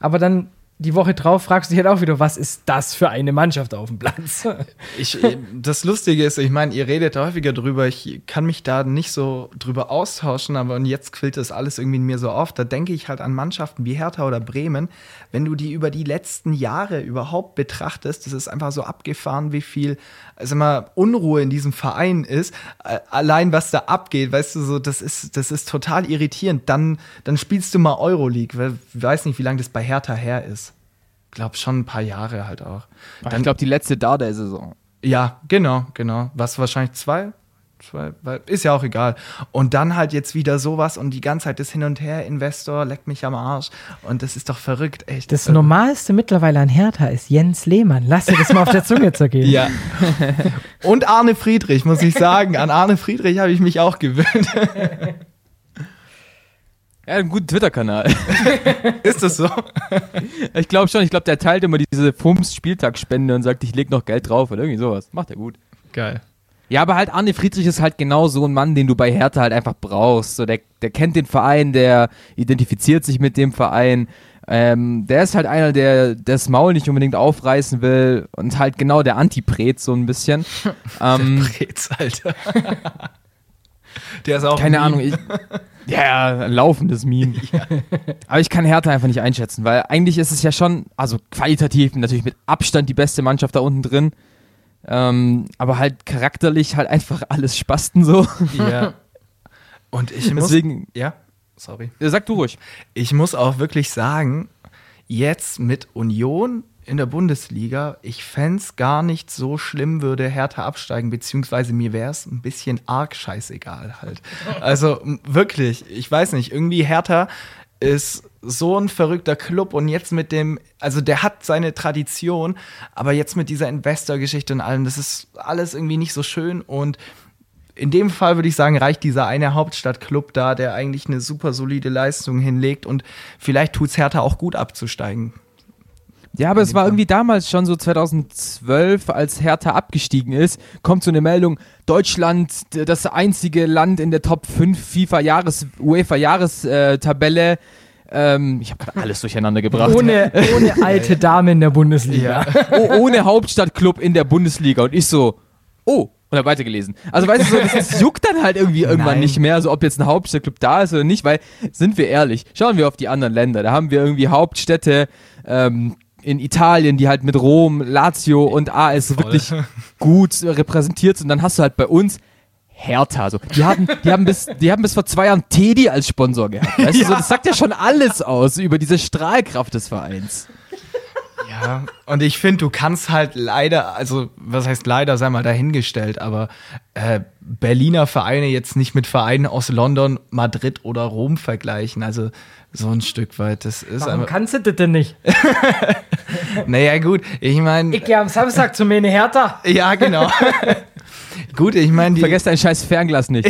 Aber dann die Woche drauf fragst du dich halt auch wieder, was ist das für eine Mannschaft auf dem Platz? Ich, das Lustige ist, ich meine, ihr redet häufiger drüber, ich kann mich da nicht so drüber austauschen, aber und jetzt quillt das alles irgendwie in mir so auf. Da denke ich halt an Mannschaften wie Hertha oder Bremen. Wenn du die über die letzten Jahre überhaupt betrachtest, das ist einfach so abgefahren, wie viel also mal, Unruhe in diesem Verein ist. Äh, Allein was da abgeht, weißt du, so, das ist, das ist total irritierend. Dann, dann spielst du mal Euroleague. weil- Ich weiß nicht, wie lange das bei Hertha her ist. Glaub schon ein paar Jahre halt auch. ich glaube, die letzte Dardai-Saison. Ja, genau, genau. Was wahrscheinlich zwei? Zwei, weil, ist ja auch egal. Und dann halt jetzt wieder sowas und die ganze Zeit das Hin und Her, Investor, leck mich am Arsch. Und das ist doch verrückt, echt. Das Normalste mittlerweile an Hertha ist Jens Lehmann. Lass dir das mal auf der Zunge zergehen. Ja. und Arne Friedrich, muss ich sagen. An Arne Friedrich habe ich mich auch gewöhnt. Er hat einen guten Twitter-Kanal. ist das so? ich glaube schon, ich glaube, der teilt immer diese Fums-Spieltagsspende und sagt, ich leg noch Geld drauf oder irgendwie sowas. Macht er gut. Geil. Ja, aber halt Arne Friedrich ist halt genau so ein Mann, den du bei Hertha halt einfach brauchst. So, der, der kennt den Verein, der identifiziert sich mit dem Verein. Ähm, der ist halt einer, der das Maul nicht unbedingt aufreißen will und halt genau der Anti-Pret so ein bisschen. ähm, Brez, Alter. Der ist auch. keine ein Ahnung, ich, ja, ja, ein laufendes Meme. Aber ich kann Hertha einfach nicht einschätzen, weil eigentlich ist es ja schon, also qualitativ natürlich mit Abstand die beste Mannschaft da unten drin. Ähm, aber halt charakterlich halt einfach alles Spasten so. Ja. Und ich muss. Deswegen, Ja, sorry. ja, sag du ruhig. Ich muss auch wirklich sagen, jetzt mit Union in der Bundesliga, ich fände es gar nicht so schlimm, würde Hertha absteigen, beziehungsweise mir wäre es ein bisschen arg scheißegal halt. Also wirklich, ich weiß nicht, irgendwie Hertha ist so ein verrückter Club und jetzt mit dem, also der hat seine Tradition, aber jetzt mit dieser Investor-Geschichte und allem, das ist alles irgendwie nicht so schön und in dem Fall würde ich sagen, reicht dieser eine Hauptstadtclub da, der eigentlich eine super solide Leistung hinlegt und vielleicht tut es Hertha auch gut abzusteigen. Ja, aber es war irgendwie damals schon so 2012, als Hertha abgestiegen ist, kommt so eine Meldung, Deutschland, das einzige Land in der Top 5 FIFA-Jahres, UEFA-Jahrestabelle. Ähm, ich habe gerade alles durcheinander gebracht. Ohne, ohne alte Dame in der Bundesliga. oh, ohne Hauptstadtclub in der Bundesliga. Und ich so, oh, und hab weitergelesen. Also weißt du, so, das, das juckt dann halt irgendwie irgendwann Nein. nicht mehr, so ob jetzt ein Hauptstadtclub da ist oder nicht, weil, sind wir ehrlich, schauen wir auf die anderen Länder. Da haben wir irgendwie Hauptstädte ähm, in Italien, die halt mit Rom, Lazio und AS wirklich gut repräsentiert sind. Und dann hast du halt bei uns Hertha. So. Die, haben, die, haben bis, die haben bis vor zwei Jahren Teddy als Sponsor gehabt. Weißt du, so, das sagt ja schon alles aus über diese Strahlkraft des Vereins. Ja, und ich finde, du kannst halt leider, also was heißt leider, sei mal dahingestellt, aber äh, Berliner Vereine jetzt nicht mit Vereinen aus London, Madrid oder Rom vergleichen. Also so ein Stück weit. Das ist Warum einfach. kannst du das denn nicht? Naja, gut, ich meine. Ich gehe am Samstag zu mir in Hertha. Ja, genau. gut, ich meine, die. Vergesst dein scheiß Fernglas nicht.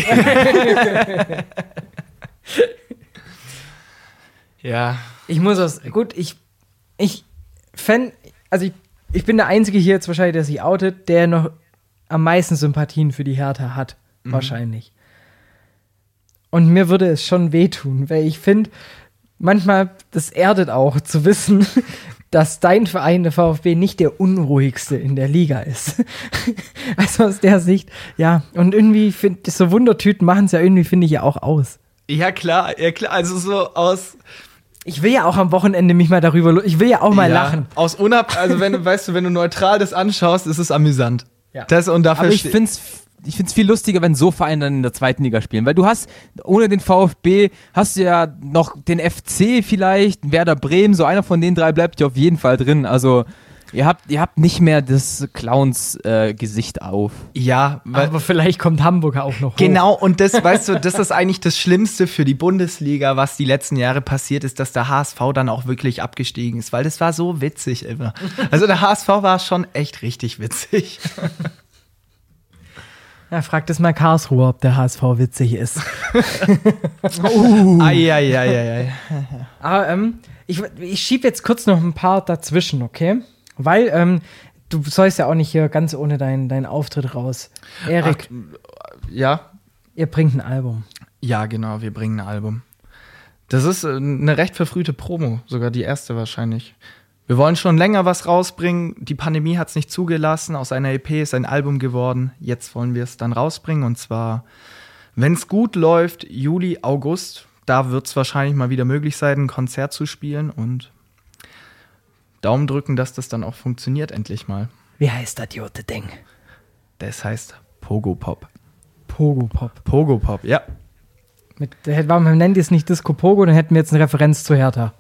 Ja. Ich muss aus. Gut, ich. Ich fänd. Also ich, ich bin der Einzige hier jetzt wahrscheinlich, der sich outet, der noch am meisten Sympathien für die Hertha hat. Wahrscheinlich. Und mir würde es schon wehtun, weil ich finde, manchmal, das erdet auch zu wissen, dass dein Verein, der VfB, nicht der unruhigste in der Liga ist. also aus der Sicht, ja. Und irgendwie finde so Wundertüten machen es ja irgendwie, finde ich, ja auch aus. Ja, klar, ja, klar. Also so aus. Ich will ja auch am Wochenende mich mal darüber, ich will ja auch mal ja, lachen. Aus unab, also wenn du, weißt du, wenn du neutral das anschaust, ist es amüsant. Ja. Das und dafür Aber ich finde es ich find's viel lustiger, wenn so Vereine dann in der zweiten Liga spielen. Weil du hast, ohne den VfB, hast du ja noch den FC vielleicht, Werder Bremen, so einer von den drei bleibt ja auf jeden Fall drin. Also ihr habt, ihr habt nicht mehr das Clowns-Gesicht auf. Ja, weil, Aber vielleicht kommt Hamburg auch noch. Hoch. Genau, und das, weißt du, das ist eigentlich das Schlimmste für die Bundesliga, was die letzten Jahre passiert ist, dass der HSV dann auch wirklich abgestiegen ist, weil das war so witzig immer. Also der HSV war schon echt richtig witzig. Ja, fragt es mal Karlsruhe, ob der HSV witzig ist. Eieieiei. Aber ähm, ich, ich schiebe jetzt kurz noch ein paar dazwischen, okay? Weil ähm, du sollst ja auch nicht hier ganz ohne deinen deinen Auftritt raus. Erik, Ja, ihr bringt ein Album. ja, genau, wir bringen ein Album. Das ist äh, eine recht verfrühte Promo, sogar die erste wahrscheinlich. Wir wollen schon länger was rausbringen. Die Pandemie hat es nicht zugelassen. Aus einer EP ist ein Album geworden. Jetzt wollen wir es dann rausbringen. Und zwar, wenn es gut läuft, Juli, August. Da wird es wahrscheinlich mal wieder möglich sein, ein Konzert zu spielen. Und Daumen drücken, dass das dann auch funktioniert, endlich mal. Wie heißt das Jote Ding? Das heißt Pogo Pop. Pogo Pop. Pogo Pop, ja. Mit, warum nennt ihr es nicht Disco Pogo? Dann hätten wir jetzt eine Referenz zu Hertha.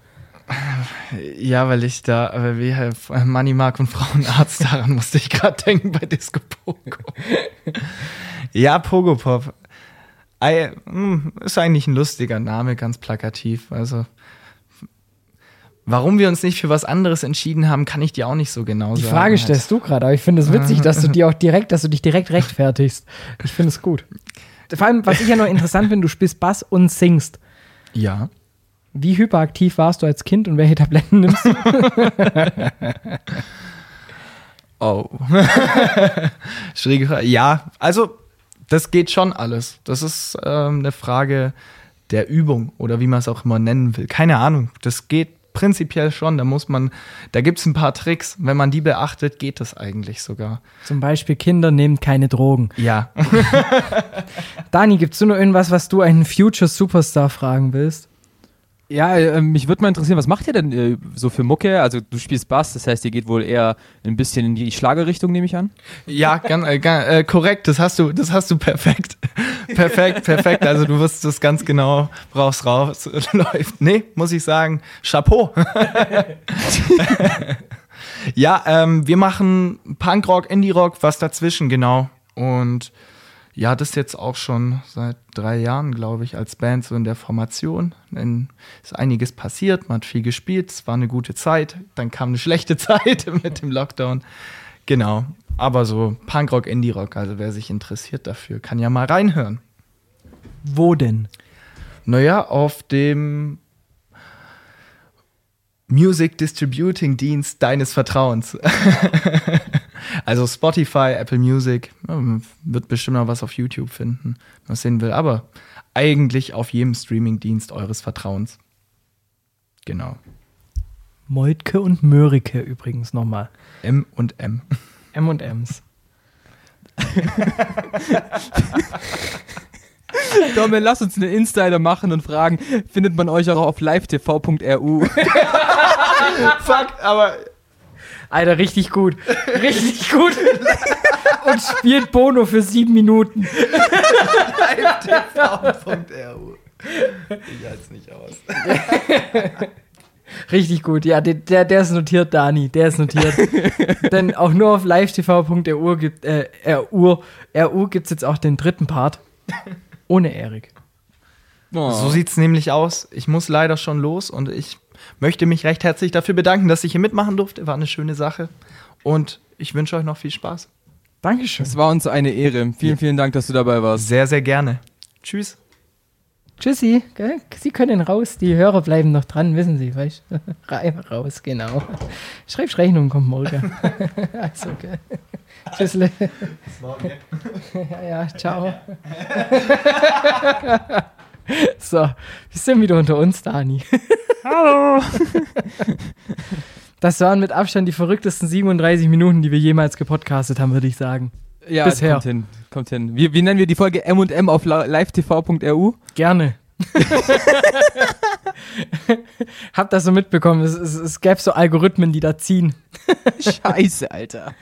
Ja, weil ich da, aber wie äh, Money Mark und Frauenarzt, daran musste ich gerade denken bei Disco Pogo. ja, Pogo Pop. Ei, hm, Ist eigentlich ein lustiger Name, ganz plakativ. Also, warum wir uns nicht für was anderes entschieden haben, kann ich dir auch nicht so genau Die sagen. Frage stellst du gerade, aber ich finde es witzig, dass du dir auch direkt, dass du dich direkt rechtfertigst. Ich finde es gut. Vor allem, was ich ja noch interessant finde, du spielst Bass und singst. Ja. Wie hyperaktiv warst du als Kind und welche Tabletten nimmst du? Oh. Schräge Frage. Ja, also das geht schon alles. Das ist ähm, eine Frage der Übung oder wie man es auch immer nennen will. Keine Ahnung. Das geht prinzipiell schon. Da muss man, da gibt es ein paar Tricks. Wenn man die beachtet, geht das eigentlich sogar. Zum Beispiel Kinder nehmen keine Drogen. Ja. Dani, gibt's du noch irgendwas, was du einen Future Superstar fragen willst? Ja, äh, mich würde mal interessieren, was macht ihr denn äh, so für Mucke? Also du spielst Bass, das heißt, ihr geht wohl eher ein bisschen in die Schlagerrichtung, nehme ich an. Ja, ganz, äh, äh, korrekt. Das hast du, das hast du perfekt. perfekt, perfekt. Also du wirst es ganz genau, brauchst raus, läuft. Nee, muss ich sagen, Chapeau. ja, ähm, wir machen Punkrock, Indie-Rock, was dazwischen, genau. Und ja, das jetzt auch schon seit drei Jahren, glaube ich, als Band so in der Formation. Dann ist einiges passiert, man hat viel gespielt, es war eine gute Zeit, dann kam eine schlechte Zeit mit dem Lockdown. Genau, aber so Punkrock, Indie-Rock, also wer sich interessiert dafür, kann ja mal reinhören. Wo denn? Naja, auf dem Music Distributing Dienst deines Vertrauens. also Spotify, Apple Music, man wird bestimmt noch was auf YouTube finden, was sehen will, aber eigentlich auf jedem Streaming-Dienst eures Vertrauens. Genau. Meutke und Mörike übrigens nochmal. M und M. M und M's. Dommel, lass uns einen Insider machen und fragen, findet man euch auch auf livetv.ru? Fuck, aber Alter, richtig gut. Richtig gut. Und spielt Bono für sieben Minuten. livetv.ru. Ich halte es nicht aus. Richtig gut. Ja, der, der, der ist notiert, Dani. Der ist notiert. Denn auch nur auf livetv.ru gibt äh, RU, RU gibt's jetzt auch den dritten Part. Ohne Erik. Oh. So sieht's nämlich aus. Ich muss leider schon los und ich möchte mich recht herzlich dafür bedanken, dass ich hier mitmachen durfte. War eine schöne Sache. Und ich wünsche euch noch viel Spaß. Dankeschön. Es war uns eine Ehre. Vielen, vielen Dank, dass du dabei warst. Sehr, sehr gerne. Tschüss. Tschüssi. Gell? Sie können raus. Die Hörer bleiben noch dran, wissen Sie. Weißt? Rein raus, genau. Schreib's Rechnung, kommt morgen. also, okay. Tschüssle. ja, ja, ciao. so, wir sind wieder unter uns, Dani. Hallo. Das waren mit Abstand die verrücktesten 37 Minuten, die wir jemals gepodcastet haben, würde ich sagen. Ja, Bisher. kommt hin. Kommt hin. Wie, wie nennen wir die Folge M&M auf livetv.ru? Gerne. Hab das so mitbekommen. Es, es, es gäbe so Algorithmen, die da ziehen. Scheiße, Alter.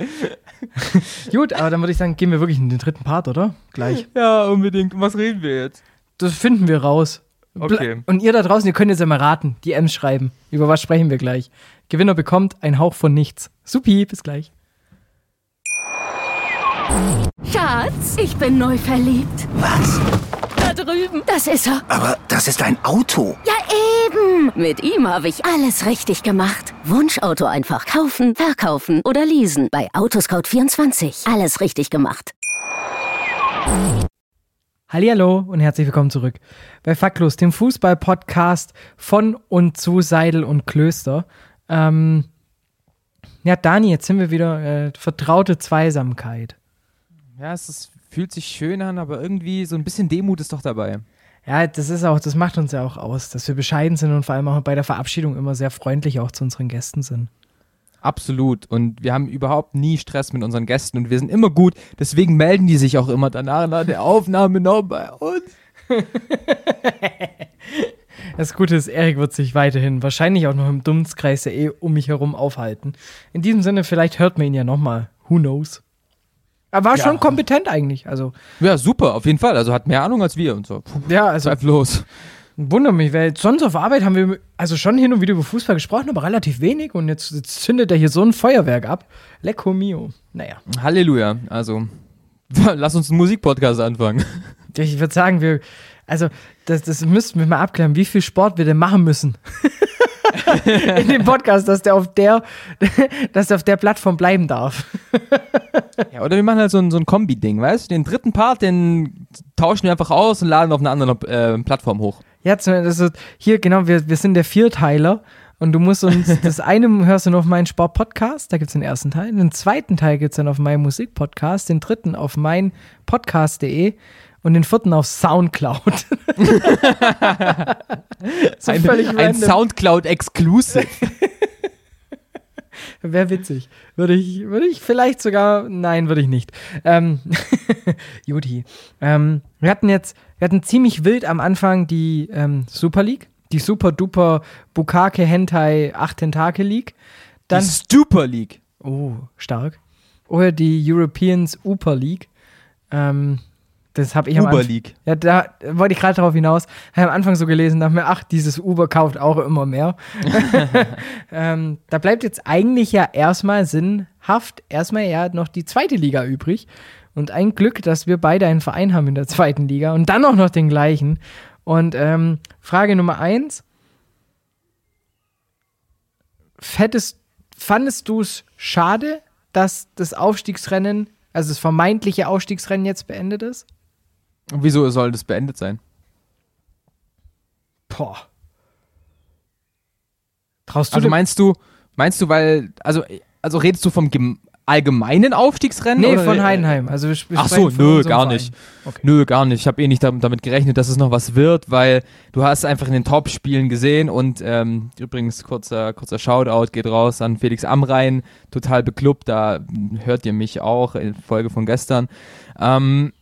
Gut, aber dann würde ich sagen, gehen wir wirklich in den dritten Part, oder? Gleich. Ja, unbedingt. Was reden wir jetzt? Das finden wir raus. Okay. Und ihr da draußen, ihr könnt jetzt ja mal raten, die M's schreiben. Über was sprechen wir gleich? Gewinner bekommt ein Hauch von nichts. Supi, bis gleich. Schatz, ich bin neu verliebt. Was? Da drüben. Das ist er. Aber das ist ein Auto. Ja, eben. Mit ihm habe ich alles richtig gemacht. Wunschauto einfach kaufen, verkaufen oder leasen. Bei Autoscout24. Alles richtig gemacht. Hallihallo und herzlich willkommen zurück bei Faktlos, dem Fußball-Podcast von und zu Seidel und Klöster. Ähm, ja, Dani, jetzt sind wir wieder äh, vertraute Zweisamkeit. Ja, es ist, fühlt sich schön an, aber irgendwie so ein bisschen Demut ist doch dabei. Ja, das ist auch, das macht uns ja auch aus, dass wir bescheiden sind und vor allem auch bei der Verabschiedung immer sehr freundlich auch zu unseren Gästen sind. Absolut. Und wir haben überhaupt nie Stress mit unseren Gästen und wir sind immer gut. Deswegen melden die sich auch immer danach nach der Aufnahme noch bei uns. Das Gute ist, Erik wird sich weiterhin wahrscheinlich auch noch im Dunstkreis der eh um mich herum aufhalten. In diesem Sinne, vielleicht hört man ihn ja nochmal. Who knows? Er war schon kompetent eigentlich. Also, Ja, super, auf jeden Fall. Also hat mehr Ahnung als wir und so. Puh, ja, also Zweifellos. Wundert mich, weil sonst auf Arbeit haben wir also schon hin und wieder über Fußball gesprochen, aber relativ wenig und jetzt, jetzt zündet er hier so ein Feuerwerk ab. Lecco mio. Naja, Halleluja. Also, lass uns einen Musikpodcast anfangen. ich würde sagen, wir, also das, das müssten wir mal abklären, wie viel Sport wir denn machen müssen. In dem Podcast, dass der auf der, dass der auf der Plattform bleiben darf. Ja, oder wir machen halt so ein, so ein Kombi-Ding, weißt du? Den dritten Part, den tauschen wir einfach aus und laden auf eine andere äh, Plattform hoch. Ja, ist, hier, genau, wir, wir sind der Vierteiler und du musst uns, das eine hörst du nur auf meinen Sport-Podcast, da gibt es den ersten Teil, den zweiten Teil gibt es dann auf meinen Musik-Podcast, den dritten auf mein Podcast.de und den vierten auf Soundcloud. so Ein, völlig ein. Soundcloud-Exclusive. Wäre witzig. Würde ich, würde ich vielleicht sogar, nein, würde ich nicht. Ähm, Juti. Ähm, wir hatten jetzt, wir hatten ziemlich wild am Anfang die ähm, Super League, die Super Duper Bukake Hentai 8 Tentakel League. Dann, Die Super League. oh, stark. Oder die Europeans Upper League. Ähm, Das habe ich am Uber Anfang. League. Ja, da wollte ich gerade darauf hinaus. Habe am Anfang so gelesen, dachte mir, ach, dieses Uber kauft auch immer mehr. ähm, da bleibt jetzt eigentlich ja erstmal sinnhaft, erstmal ja noch die zweite Liga übrig. Und ein Glück, dass wir beide einen Verein haben in der zweiten Liga und dann auch noch den gleichen. Und ähm, Frage Nummer eins. Fettest, fandest du es schade, dass das Aufstiegsrennen, also das vermeintliche Aufstiegsrennen jetzt beendet ist? Und wieso soll das beendet sein? Boah. Traust du Also meinst du, meinst du, weil, also, also redest du vom allgemeinen Aufstiegsrennen? Nee, von Heidenheim. Also wir Ach so, nö, gar Verein. nicht. Okay. Nö, gar nicht. Ich habe eh nicht dam- damit gerechnet, dass es noch was wird, weil du hast einfach in den Top-Spielen gesehen und ähm, übrigens kurzer, kurzer Shoutout geht raus an Felix Amrein, total beklubbt, da hört ihr mich auch in Folge von gestern. Ähm,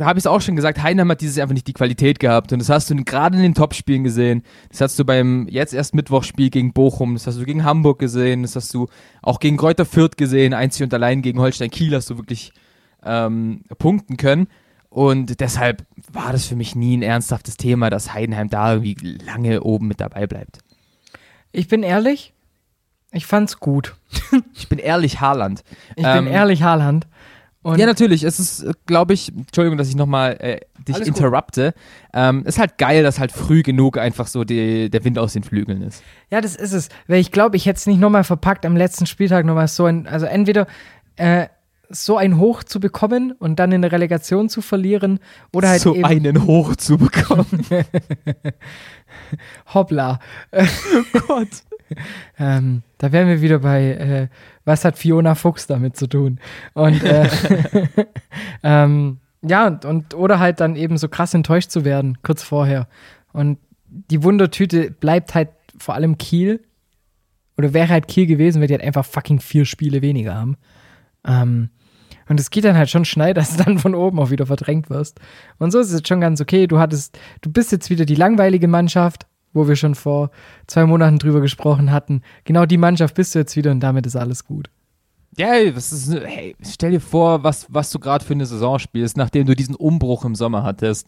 habe ich es auch schon gesagt, Heidenheim hat dieses Jahr einfach nicht die Qualität gehabt. Und das hast du gerade in den Topspielen gesehen. Das hast du beim jetzt erst Mittwochspiel gegen Bochum, das hast du gegen Hamburg gesehen, das hast du auch gegen Kräuter Fürth gesehen, einzig und allein gegen Holstein Kiel hast du wirklich ähm, punkten können. Und deshalb war das für mich nie ein ernsthaftes Thema, dass Heidenheim da irgendwie lange oben mit dabei bleibt. Ich bin ehrlich, ich fand's gut. Ich bin ehrlich, Haaland. Ich Ähm, bin ehrlich, Haaland. Und ja, natürlich. Es ist, glaube ich, Entschuldigung, dass ich nochmal äh, dich Alles interrupte. Ähm, ist halt geil, dass halt früh genug einfach so die, der Wind aus den Flügeln ist. Ja, das ist es. Weil ich glaube, ich hätte es nicht nochmal verpackt, am letzten Spieltag nochmal so ein, also entweder äh, so ein Hoch zu bekommen und dann in der Relegation zu verlieren oder halt so eben einen hoch zu bekommen. hoppla. oh Gott. ähm, da wären wir wieder bei, äh, was hat Fiona Fuchs damit zu tun? Und äh, ähm, ja, und, und oder halt dann eben so krass enttäuscht zu werden, kurz vorher. Und die Wundertüte bleibt halt vor allem Kiel. Oder wäre halt Kiel gewesen, weil die halt einfach fucking vier Spiele weniger haben. Ähm, und es geht dann halt schon schnell, dass du dann von oben auch wieder verdrängt wirst. Und so ist es jetzt schon ganz okay. Du hattest, du bist jetzt wieder die langweilige Mannschaft, wo wir schon vor zwei Monaten drüber gesprochen hatten. Genau die Mannschaft bist du jetzt wieder und damit ist alles gut. Ja, was ist, hey, stell dir vor, was, was du gerade für eine Saison spielst, nachdem du diesen Umbruch im Sommer hattest.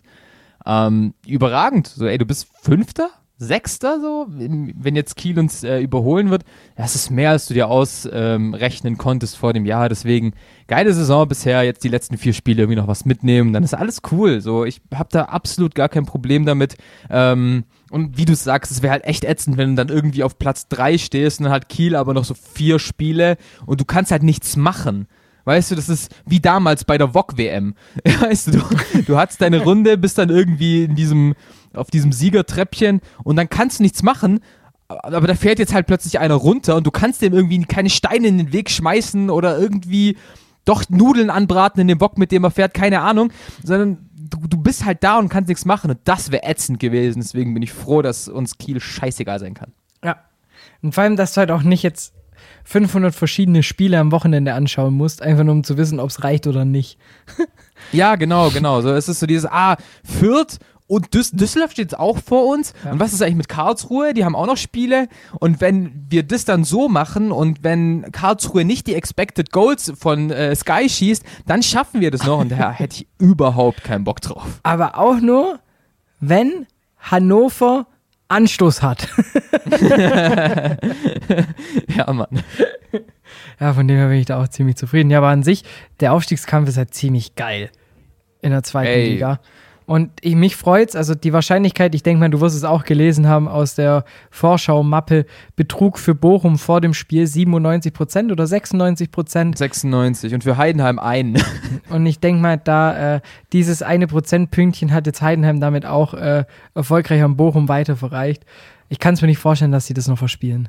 Ähm, überragend. So, ey, du bist Fünfter? Sechster so, wenn jetzt Kiel uns äh, überholen wird, das ist mehr, als du dir ausrechnen ähm, konntest vor dem Jahr. Deswegen geile Saison bisher, jetzt die letzten vier Spiele irgendwie noch was mitnehmen, dann ist alles cool. So, ich habe da absolut gar kein Problem damit. Ähm, und wie du sagst, es wäre halt echt ätzend, wenn du dann irgendwie auf Platz drei stehst und dann hat Kiel aber noch so vier Spiele und du kannst halt nichts machen. Weißt du, das ist wie damals bei der VOG-WM. Weißt du, du, du hattest deine Runde, bist dann irgendwie in diesem, auf diesem Siegertreppchen und dann kannst du nichts machen, aber da fährt jetzt halt plötzlich einer runter und du kannst dem irgendwie keine Steine in den Weg schmeißen oder irgendwie doch Nudeln anbraten in dem Bock, mit dem er fährt, keine Ahnung, sondern du, du bist halt da und kannst nichts machen und das wäre ätzend gewesen. Deswegen bin ich froh, dass uns Kiel scheißegal sein kann. Ja. Und vor allem, dass du halt auch nicht jetzt 500 verschiedene Spiele am Wochenende anschauen musst, einfach nur um zu wissen, ob es reicht oder nicht. Ja, genau, genau. So, es ist so dieses, ah, Fürth und Düs Düsseldorf steht jetzt auch vor uns. Und was ist eigentlich mit Karlsruhe? Die haben auch noch Spiele. Und wenn wir das dann so machen und wenn Karlsruhe nicht die Expected Goals von äh, Sky schießt, dann schaffen wir das noch. Und da hätte ich überhaupt keinen Bock drauf. Aber auch nur, wenn Hannover Anstoß hat. Ja, Mann. Ja, von dem her bin ich da auch ziemlich zufrieden. Ja, aber an sich, der Aufstiegskampf ist halt ziemlich geil in der zweiten Ey. Liga. Und ich, mich freut's, also die Wahrscheinlichkeit, ich denke mal, du wirst es auch gelesen haben aus der Vorschau-Mappe, Betrug für Bochum vor dem Spiel 97% oder 96%. 96 und für Heidenheim ein. Und ich denke mal, da äh, dieses eine Prozentpünktchen hat jetzt Heidenheim damit auch äh, erfolgreich an Bochum weiter verreicht. Ich kann es mir nicht vorstellen, dass sie das noch verspielen.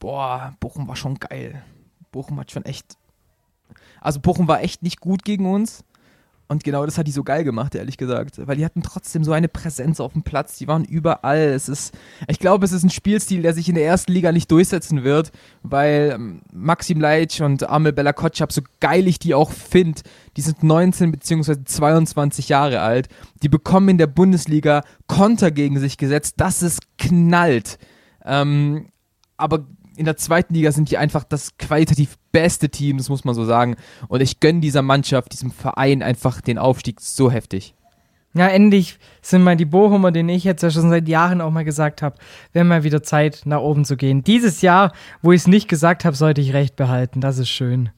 Boah, Bochum war schon geil. Bochum hat schon echt. Also Bochum war echt nicht gut gegen uns. Und genau das hat die so geil gemacht, ehrlich gesagt. Weil die hatten trotzdem so eine Präsenz auf dem Platz. Die waren überall. Es ist, ich glaube, es ist ein Spielstil, der sich in der ersten Liga nicht durchsetzen wird, weil ähm, Maxim Leitsch und Amel Bella Kotschap, so geil ich die auch finde, die sind 19 bzw. 22 Jahre alt. Die bekommen in der Bundesliga Konter gegen sich gesetzt, dass es knallt. Ähm, aber in der zweiten Liga sind die einfach das qualitativ beste Team, das muss man so sagen. Und ich gönne dieser Mannschaft, diesem Verein einfach den Aufstieg so heftig. Ja, endlich sind mal die Bochumer, denen ich jetzt ja schon seit Jahren auch mal gesagt habe, wäre mal wieder Zeit, nach oben zu gehen. Dieses Jahr, wo ich es nicht gesagt habe, sollte ich recht behalten. Das ist schön.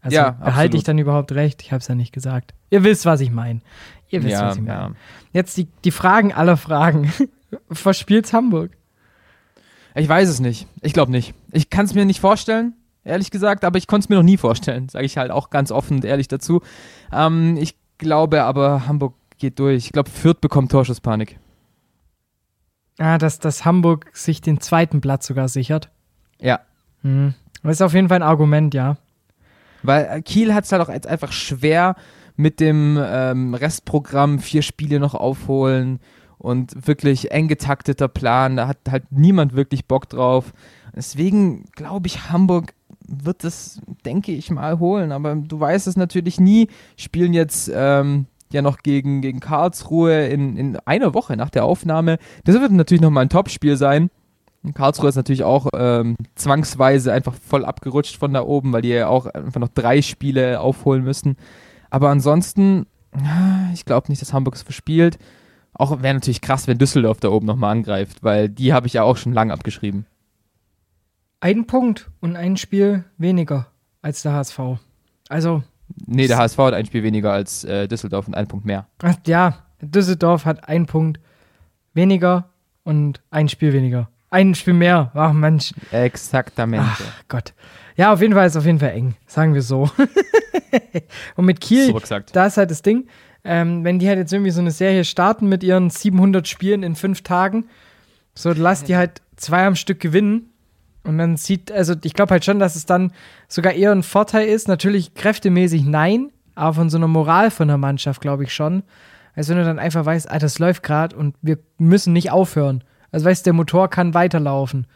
Also Ja, behalte ich dann überhaupt recht? Ich habe es ja nicht gesagt. Ihr wisst, was ich meine. Ihr wisst, Ja, was ich meine. ja. Jetzt die, die Fragen aller Fragen. Verspielt's Hamburg? Ich weiß es nicht. Ich glaube nicht. Ich kann es mir nicht vorstellen, ehrlich gesagt, aber ich konnte es mir noch nie vorstellen, sage ich halt auch ganz offen und ehrlich dazu. Ähm, ich glaube aber, Hamburg geht durch. Ich glaube, Fürth bekommt Torschusspanik. Ah, dass, dass Hamburg sich den zweiten Platz sogar sichert. Ja. Hm. Das ist auf jeden Fall ein Argument, ja. Weil äh, Kiel hat es halt auch jetzt einfach schwer mit dem ähm, Restprogramm, vier Spiele noch aufholen und wirklich eng getakteter Plan. Da hat halt niemand wirklich Bock drauf. Deswegen glaube ich, Hamburg wird das, denke ich mal, holen. Aber du weißt es natürlich nie. Spielen jetzt ähm, ja noch gegen, gegen Karlsruhe in, in einer Woche nach der Aufnahme. Das wird natürlich nochmal ein Topspiel sein. Karlsruhe ist natürlich auch ähm, zwangsweise einfach voll abgerutscht von da oben, weil die ja auch einfach noch drei Spiele aufholen müssen. Aber ansonsten, ja, ich glaube nicht, dass Hamburg es verspielt. Auch wäre natürlich krass, wenn Düsseldorf da oben nochmal angreift, weil die habe ich ja auch schon lang abgeschrieben. Ein Punkt und ein Spiel weniger als der HSV. Also, Nee, der HSV hat ein Spiel weniger als äh, Düsseldorf und einen Punkt mehr. ach, ja, Düsseldorf hat einen Punkt weniger und ein Spiel weniger. Ein Spiel mehr. Ach Mensch, Exaktamente. ach Gott. Ja, auf jeden Fall ist es auf jeden Fall eng, sagen wir so. und mit Kiel, da ist halt das Ding, ähm, wenn die halt jetzt irgendwie so eine Serie starten mit ihren 700 Spielen in fünf Tagen, so lass die halt zwei am Stück gewinnen. Und dann sieht, also ich glaube halt schon, dass es dann sogar eher ein Vorteil ist. Natürlich kräftemäßig nein, aber von so einer Moral von der Mannschaft glaube ich schon. Also wenn du dann einfach weißt, ah, das läuft gerade und wir müssen nicht aufhören. Also weißt der Motor kann weiterlaufen.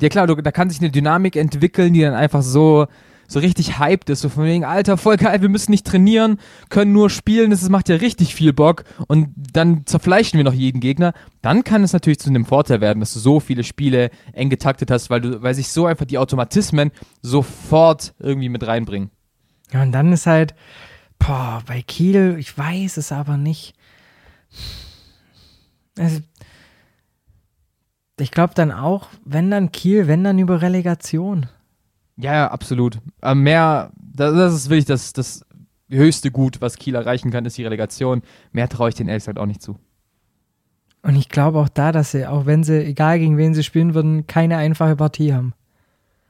Ja klar, du, da kann sich eine Dynamik entwickeln, die dann einfach so, so richtig hyped ist. So von wegen, Alter, voll geil, wir müssen nicht trainieren, können nur spielen, das macht ja richtig viel Bock und dann zerfleischen wir noch jeden Gegner. Dann kann es natürlich zu einem Vorteil werden, dass du so viele Spiele eng getaktet hast, weil, du, weil sich so einfach die Automatismen sofort irgendwie mit reinbringen. Ja, und dann ist halt, boah, bei Kiel, ich weiß es aber nicht. Also, ich glaube dann auch, wenn dann Kiel, wenn dann über Relegation. Ja, ja, absolut. Aber mehr, das, das ist wirklich das, das höchste Gut, was Kiel erreichen kann, ist die Relegation. Mehr traue ich den Elks halt auch nicht zu. Und ich glaube auch da, dass sie, auch wenn sie, egal gegen wen sie spielen würden, keine einfache Partie haben.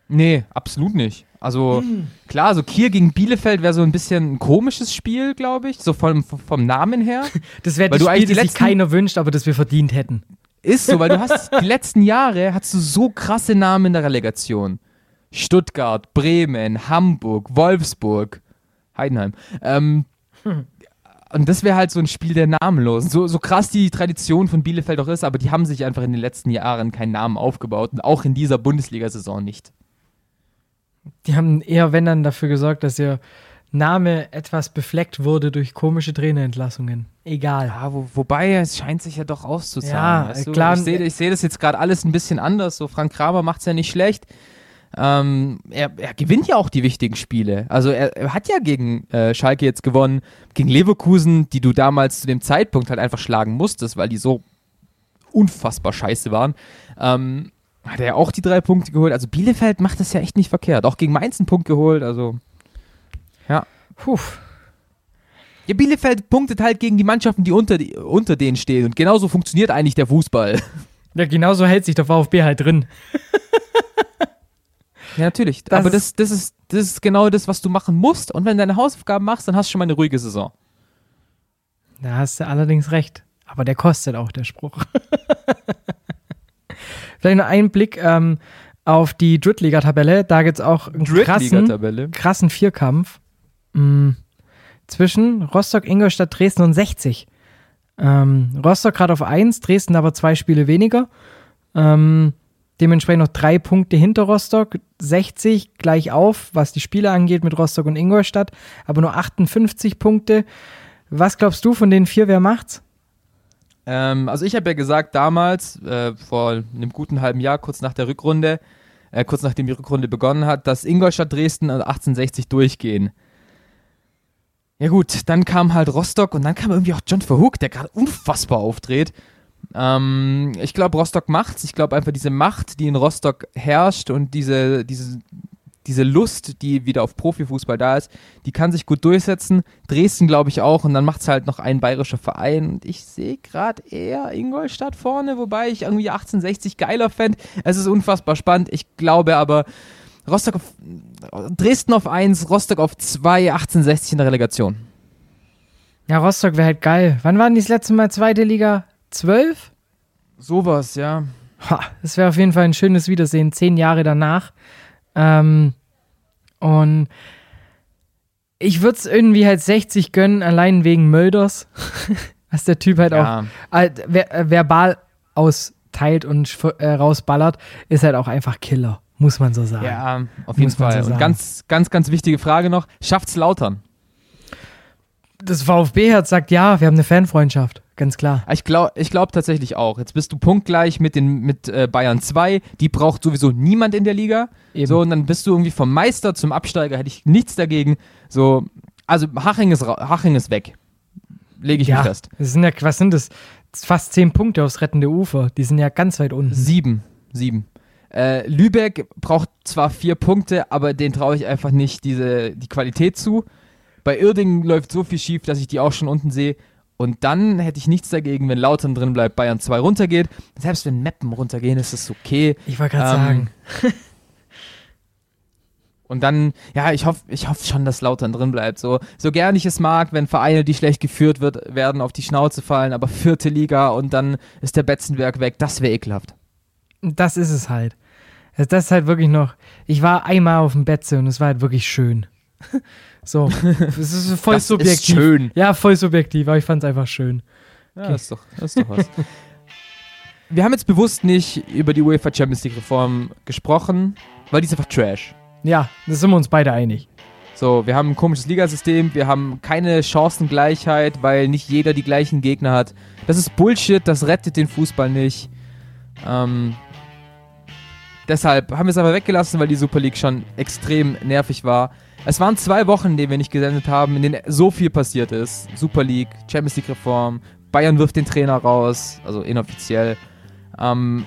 Nee, absolut nicht. Also klar, so Kiel gegen Bielefeld wäre so ein bisschen ein komisches Spiel, glaube ich, so vom, vom Namen her. Das wäre das du Spiel, eigentlich das sich letzten- keiner wünscht, aber das wir verdient hätten. Ist so, weil du hast die letzten Jahre hast du so krasse Namen in der Relegation. Stuttgart, Bremen, Hamburg, Wolfsburg, Heidenheim. Ähm, Und das wäre halt so ein Spiel der Namenlosen. So, so krass die Tradition von Bielefeld auch ist, aber die haben sich einfach in den letzten Jahren keinen Namen aufgebaut und auch in dieser Bundesliga-Saison nicht. Die haben eher, wenn dann, dafür gesorgt, dass ihr Name etwas befleckt wurde durch komische Trainerentlassungen. Egal. Ja, wo, wobei es scheint sich ja doch auszuzahlen. Ja, weißt du? klar. Ich sehe seh das jetzt gerade alles ein bisschen anders. So Frank Kramer macht es ja nicht schlecht. Ähm, er, er gewinnt ja auch die wichtigen Spiele. Also er, er hat ja gegen äh, Schalke jetzt gewonnen, gegen Leverkusen, die du damals zu dem Zeitpunkt halt einfach schlagen musstest, weil die so unfassbar scheiße waren. Ähm, hat er ja auch die drei Punkte geholt. Also Bielefeld macht das ja echt nicht verkehrt. Auch gegen Mainz einen Punkt geholt. Also Puh. ja, Bielefeld punktet halt gegen die Mannschaften, die unter, die unter denen stehen. Und genauso funktioniert eigentlich der Fußball. Ja, genauso hält sich der VfB halt drin. Ja, natürlich. Das Aber das, das, ist, das ist genau das, was du machen musst. Und wenn du deine Hausaufgaben machst, dann hast du schon mal eine ruhige Saison. Da hast du allerdings recht. Aber der kostet auch, der Spruch. Vielleicht noch ein Blick ähm, auf die Drittliga-Tabelle. Da gibt es auch einen krassen, krassen Vierkampf mm, zwischen Rostock, Ingolstadt, Dresden und 60. Ähm, Rostock gerade auf 1, Dresden aber zwei Spiele weniger. Ähm, dementsprechend noch drei Punkte hinter Rostock. 60 gleich auf, was die Spiele angeht mit Rostock und Ingolstadt, aber nur 58 Punkte. Was glaubst du von den vier, wer macht's? Ähm, also ich habe ja gesagt damals, äh, vor einem guten halben Jahr, kurz nach der Rückrunde, äh, kurz nachdem die Rückrunde begonnen hat, dass Ingolstadt, Dresden und 1860 durchgehen. Ja gut, dann kam halt Rostock und dann kam irgendwie auch John Verhoek, der gerade unfassbar aufdreht. Ähm, ich glaube, Rostock macht's. Ich glaube einfach diese Macht, die in Rostock herrscht und diese, diese, diese Lust, die wieder auf Profifußball da ist, die kann sich gut durchsetzen. Dresden glaube ich auch und dann macht's halt noch ein bayerischer Verein und ich sehe gerade eher Ingolstadt vorne, wobei ich irgendwie 1860 geiler fände. Es ist unfassbar spannend. Ich glaube aber, Rostock auf, Dresden auf 1, Rostock auf 2, 1860 in der Relegation. Ja, Rostock wäre halt geil. Wann waren die das letzte Mal zweite Liga? Zwölf? Sowas, ja. Ha, das wäre auf jeden Fall ein schönes Wiedersehen, zehn Jahre danach. Ähm, und ich würde es irgendwie halt 60 gönnen, allein wegen Mölders. Was der Typ halt Ja. auch äh, ver äh, verbal austeilt und äh, rausballert, ist halt auch einfach Killer, muss man so sagen. Ja, auf jeden Muss man so Fall. Und ganz, ganz, ganz wichtige Frage noch: Schafft's Lautern? Das VfB-Herz sagt ja, wir haben eine Fanfreundschaft, ganz klar. Ich glaube ich glaub tatsächlich auch. Jetzt bist du punktgleich mit, den, mit äh, Bayern 2. Die braucht sowieso niemand in der Liga. Eben. So, und dann bist du irgendwie vom Meister zum Absteiger. Hätte ich nichts dagegen. So, also Haching ist, Haching ist weg. Lege ich ja, mich fest. das sind ja, was sind das? Fast zehn Punkte aufs rettende Ufer. Die sind ja ganz weit unten. Sieben. Sieben. Äh, Lübeck braucht zwar vier Punkte, aber den traue ich einfach nicht diese, die Qualität zu. Bei Irding läuft so viel schief, dass ich die auch schon unten sehe. Und dann hätte ich nichts dagegen, wenn Lautern drin bleibt, Bayern 2 runtergeht. Selbst wenn Meppen runtergehen, ist das okay. Ich wollte gerade Ähm, sagen. Und dann, ja, ich hoffe ich hoff schon, dass Lautern drin bleibt. So, so gern ich es mag, wenn Vereine, die schlecht geführt wird, werden, auf die Schnauze fallen, aber vierte Liga und dann ist der Betzenberg weg, das wäre ekelhaft. Das ist es halt. Das ist halt wirklich noch. Ich war einmal auf dem Betze und es war halt wirklich schön. so, es ist voll Das ist subjektiv. schön. Ja, voll subjektiv, aber ich fand es einfach schön. Ja, das ist doch, das ist doch was. Wir haben jetzt bewusst nicht über die UEFA Champions League Reform gesprochen, weil die ist einfach Trash. Ja, da sind wir uns beide einig. So, wir haben ein komisches Ligasystem, wir haben keine Chancengleichheit, weil nicht jeder die gleichen Gegner hat. Das ist Bullshit, das rettet den Fußball nicht. Ähm, deshalb haben wir es aber weggelassen, weil die Super League schon extrem nervig war. Es waren zwei Wochen, in denen wir nicht gesendet haben, in denen so viel passiert ist. Super League, Champions League Reform, Bayern wirft den Trainer raus, also inoffiziell. Ähm,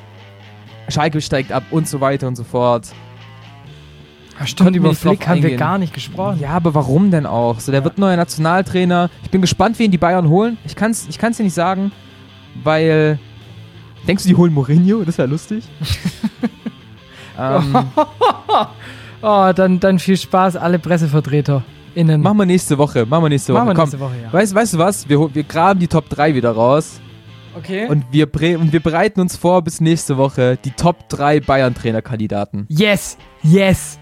Schalke steigt ab und so weiter und so fort. Ja, stimmt, über Flick haben wir gar nicht gesprochen. Ja, aber warum denn auch? So, der wird neuer Nationaltrainer. Ich bin gespannt, wen die Bayern holen. Ich kann es ich kann's dir nicht sagen, weil. Denkst du, die holen Mourinho? Das wäre lustig. ähm, Oh, dann, dann viel Spaß, alle Pressevertreter. Innen. machen wir nächste Woche. Machen wir nächste Woche. Machen wir nächste Woche, ja. Weißt, weißt du was? Wir, wir graben die Top 3 wieder raus Okay. und wir, und wir bereiten uns vor bis nächste Woche die Top 3 Bayern-Trainerkandidaten. yes, yes.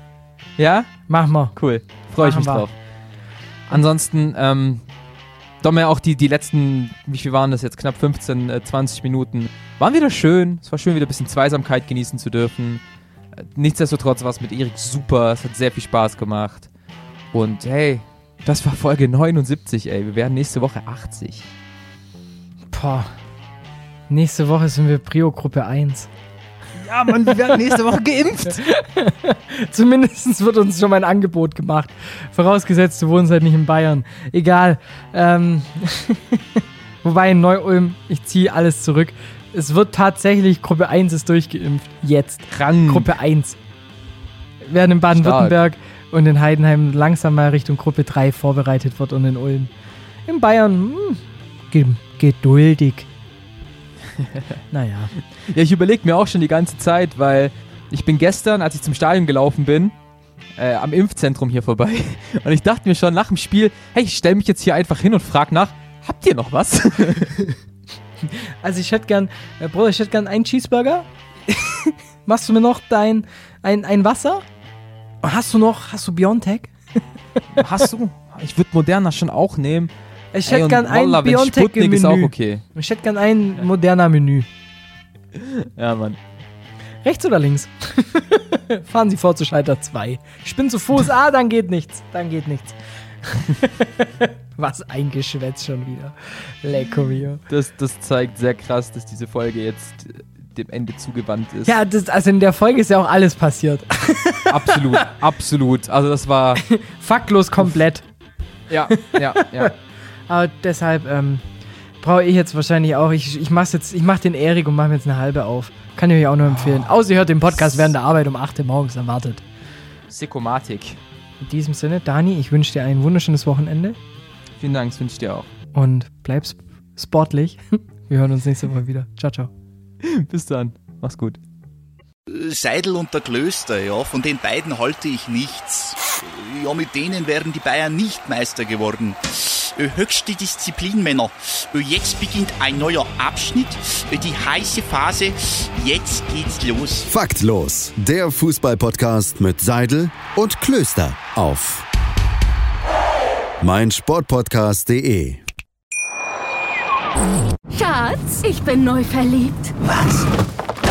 Ja? Machen wir. Cool. Freue ich mich wir. drauf. Ansonsten, ähm, doch mehr auch die, die letzten, wie viel waren das jetzt? Knapp 15, äh, 20 Minuten. Waren wieder schön. Es war schön, wieder ein bisschen Zweisamkeit genießen zu dürfen. Nichtsdestotrotz war es mit Erik super. Es hat sehr viel Spaß gemacht. Und hey, das war Folge 79, ey. Wir werden nächste Woche 80. Boah. Nächste Woche sind wir Prio-Gruppe 1. Ja, Mann, wir werden nächste Woche geimpft. Zumindest wird uns schon mal ein Angebot gemacht. Vorausgesetzt, du wohnst halt nicht in Bayern. Egal. Ähm, wobei in Neu-Ulm, ich ziehe alles zurück. Es wird tatsächlich, Gruppe 1 ist durchgeimpft. Jetzt. Krank. Gruppe 1. Während in Baden-Württemberg und in Heidenheim langsam mal Richtung Gruppe 3 vorbereitet wird und in Ulm. In Bayern, hm, ge geduldig. naja. Ja, ich überlege mir auch schon die ganze Zeit, weil ich bin gestern, als ich zum Stadion gelaufen bin, äh, am Impfzentrum hier vorbei. Und ich dachte mir schon nach dem Spiel, hey, ich stelle mich jetzt hier einfach hin und frage nach, habt ihr noch was? Also ich hätte gern, äh, Bruder, ich hätte gern einen Cheeseburger. Machst du mir noch dein, ein, ein Wasser? Und Hast du noch, hast du Biontech? Hast du? Ich würde Moderna schon auch nehmen. Ich hätte gern ein Biontech im Sputnik ist auch Menü. okay. Ich hätte gern ein moderner Menü. Ja, Mann. Rechts oder links? Fahren Sie vor zu Schalter 2. Ich bin zu Fuß. Ah, dann geht nichts. Dann geht nichts. Was ein Geschwätz schon wieder. Lecco mio. Das, das zeigt sehr krass, dass diese Folge jetzt dem Ende zugewandt ist. Ja, das, also in der Folge ist ja auch alles passiert. absolut, absolut. Also das war, Faktlos komplett. ja, ja, ja. Aber deshalb ähm, brauche ich jetzt wahrscheinlich auch. Ich, ich ich mach den Erik und mache mir jetzt eine halbe auf. Kann ich euch auch nur empfehlen. Außer ihr hört den Podcast während der Arbeit um 8 Uhr morgens erwartet. Sekomatik. In diesem Sinne, Dani, ich wünsche dir ein wunderschönes Wochenende Vielen Dank, das wünsche ich dir auch. und bleib sp- sportlich. Wir hören uns nächste Woche wieder. Ciao, ciao. Bis dann. Mach's gut. Seidel und der Klöster, ja, von den beiden halte ich nichts. Ja, mit denen wären die Bayern nicht Meister geworden. Äh, Höchste Disziplin, Männer. Äh, Jetzt beginnt ein neuer Abschnitt, äh, die heiße Phase. Jetzt geht's los. Faktlos, der Fußballpodcast mit Seidel und Klöster auf meinsportpodcast.de. Schatz, ich bin neu verliebt. Was?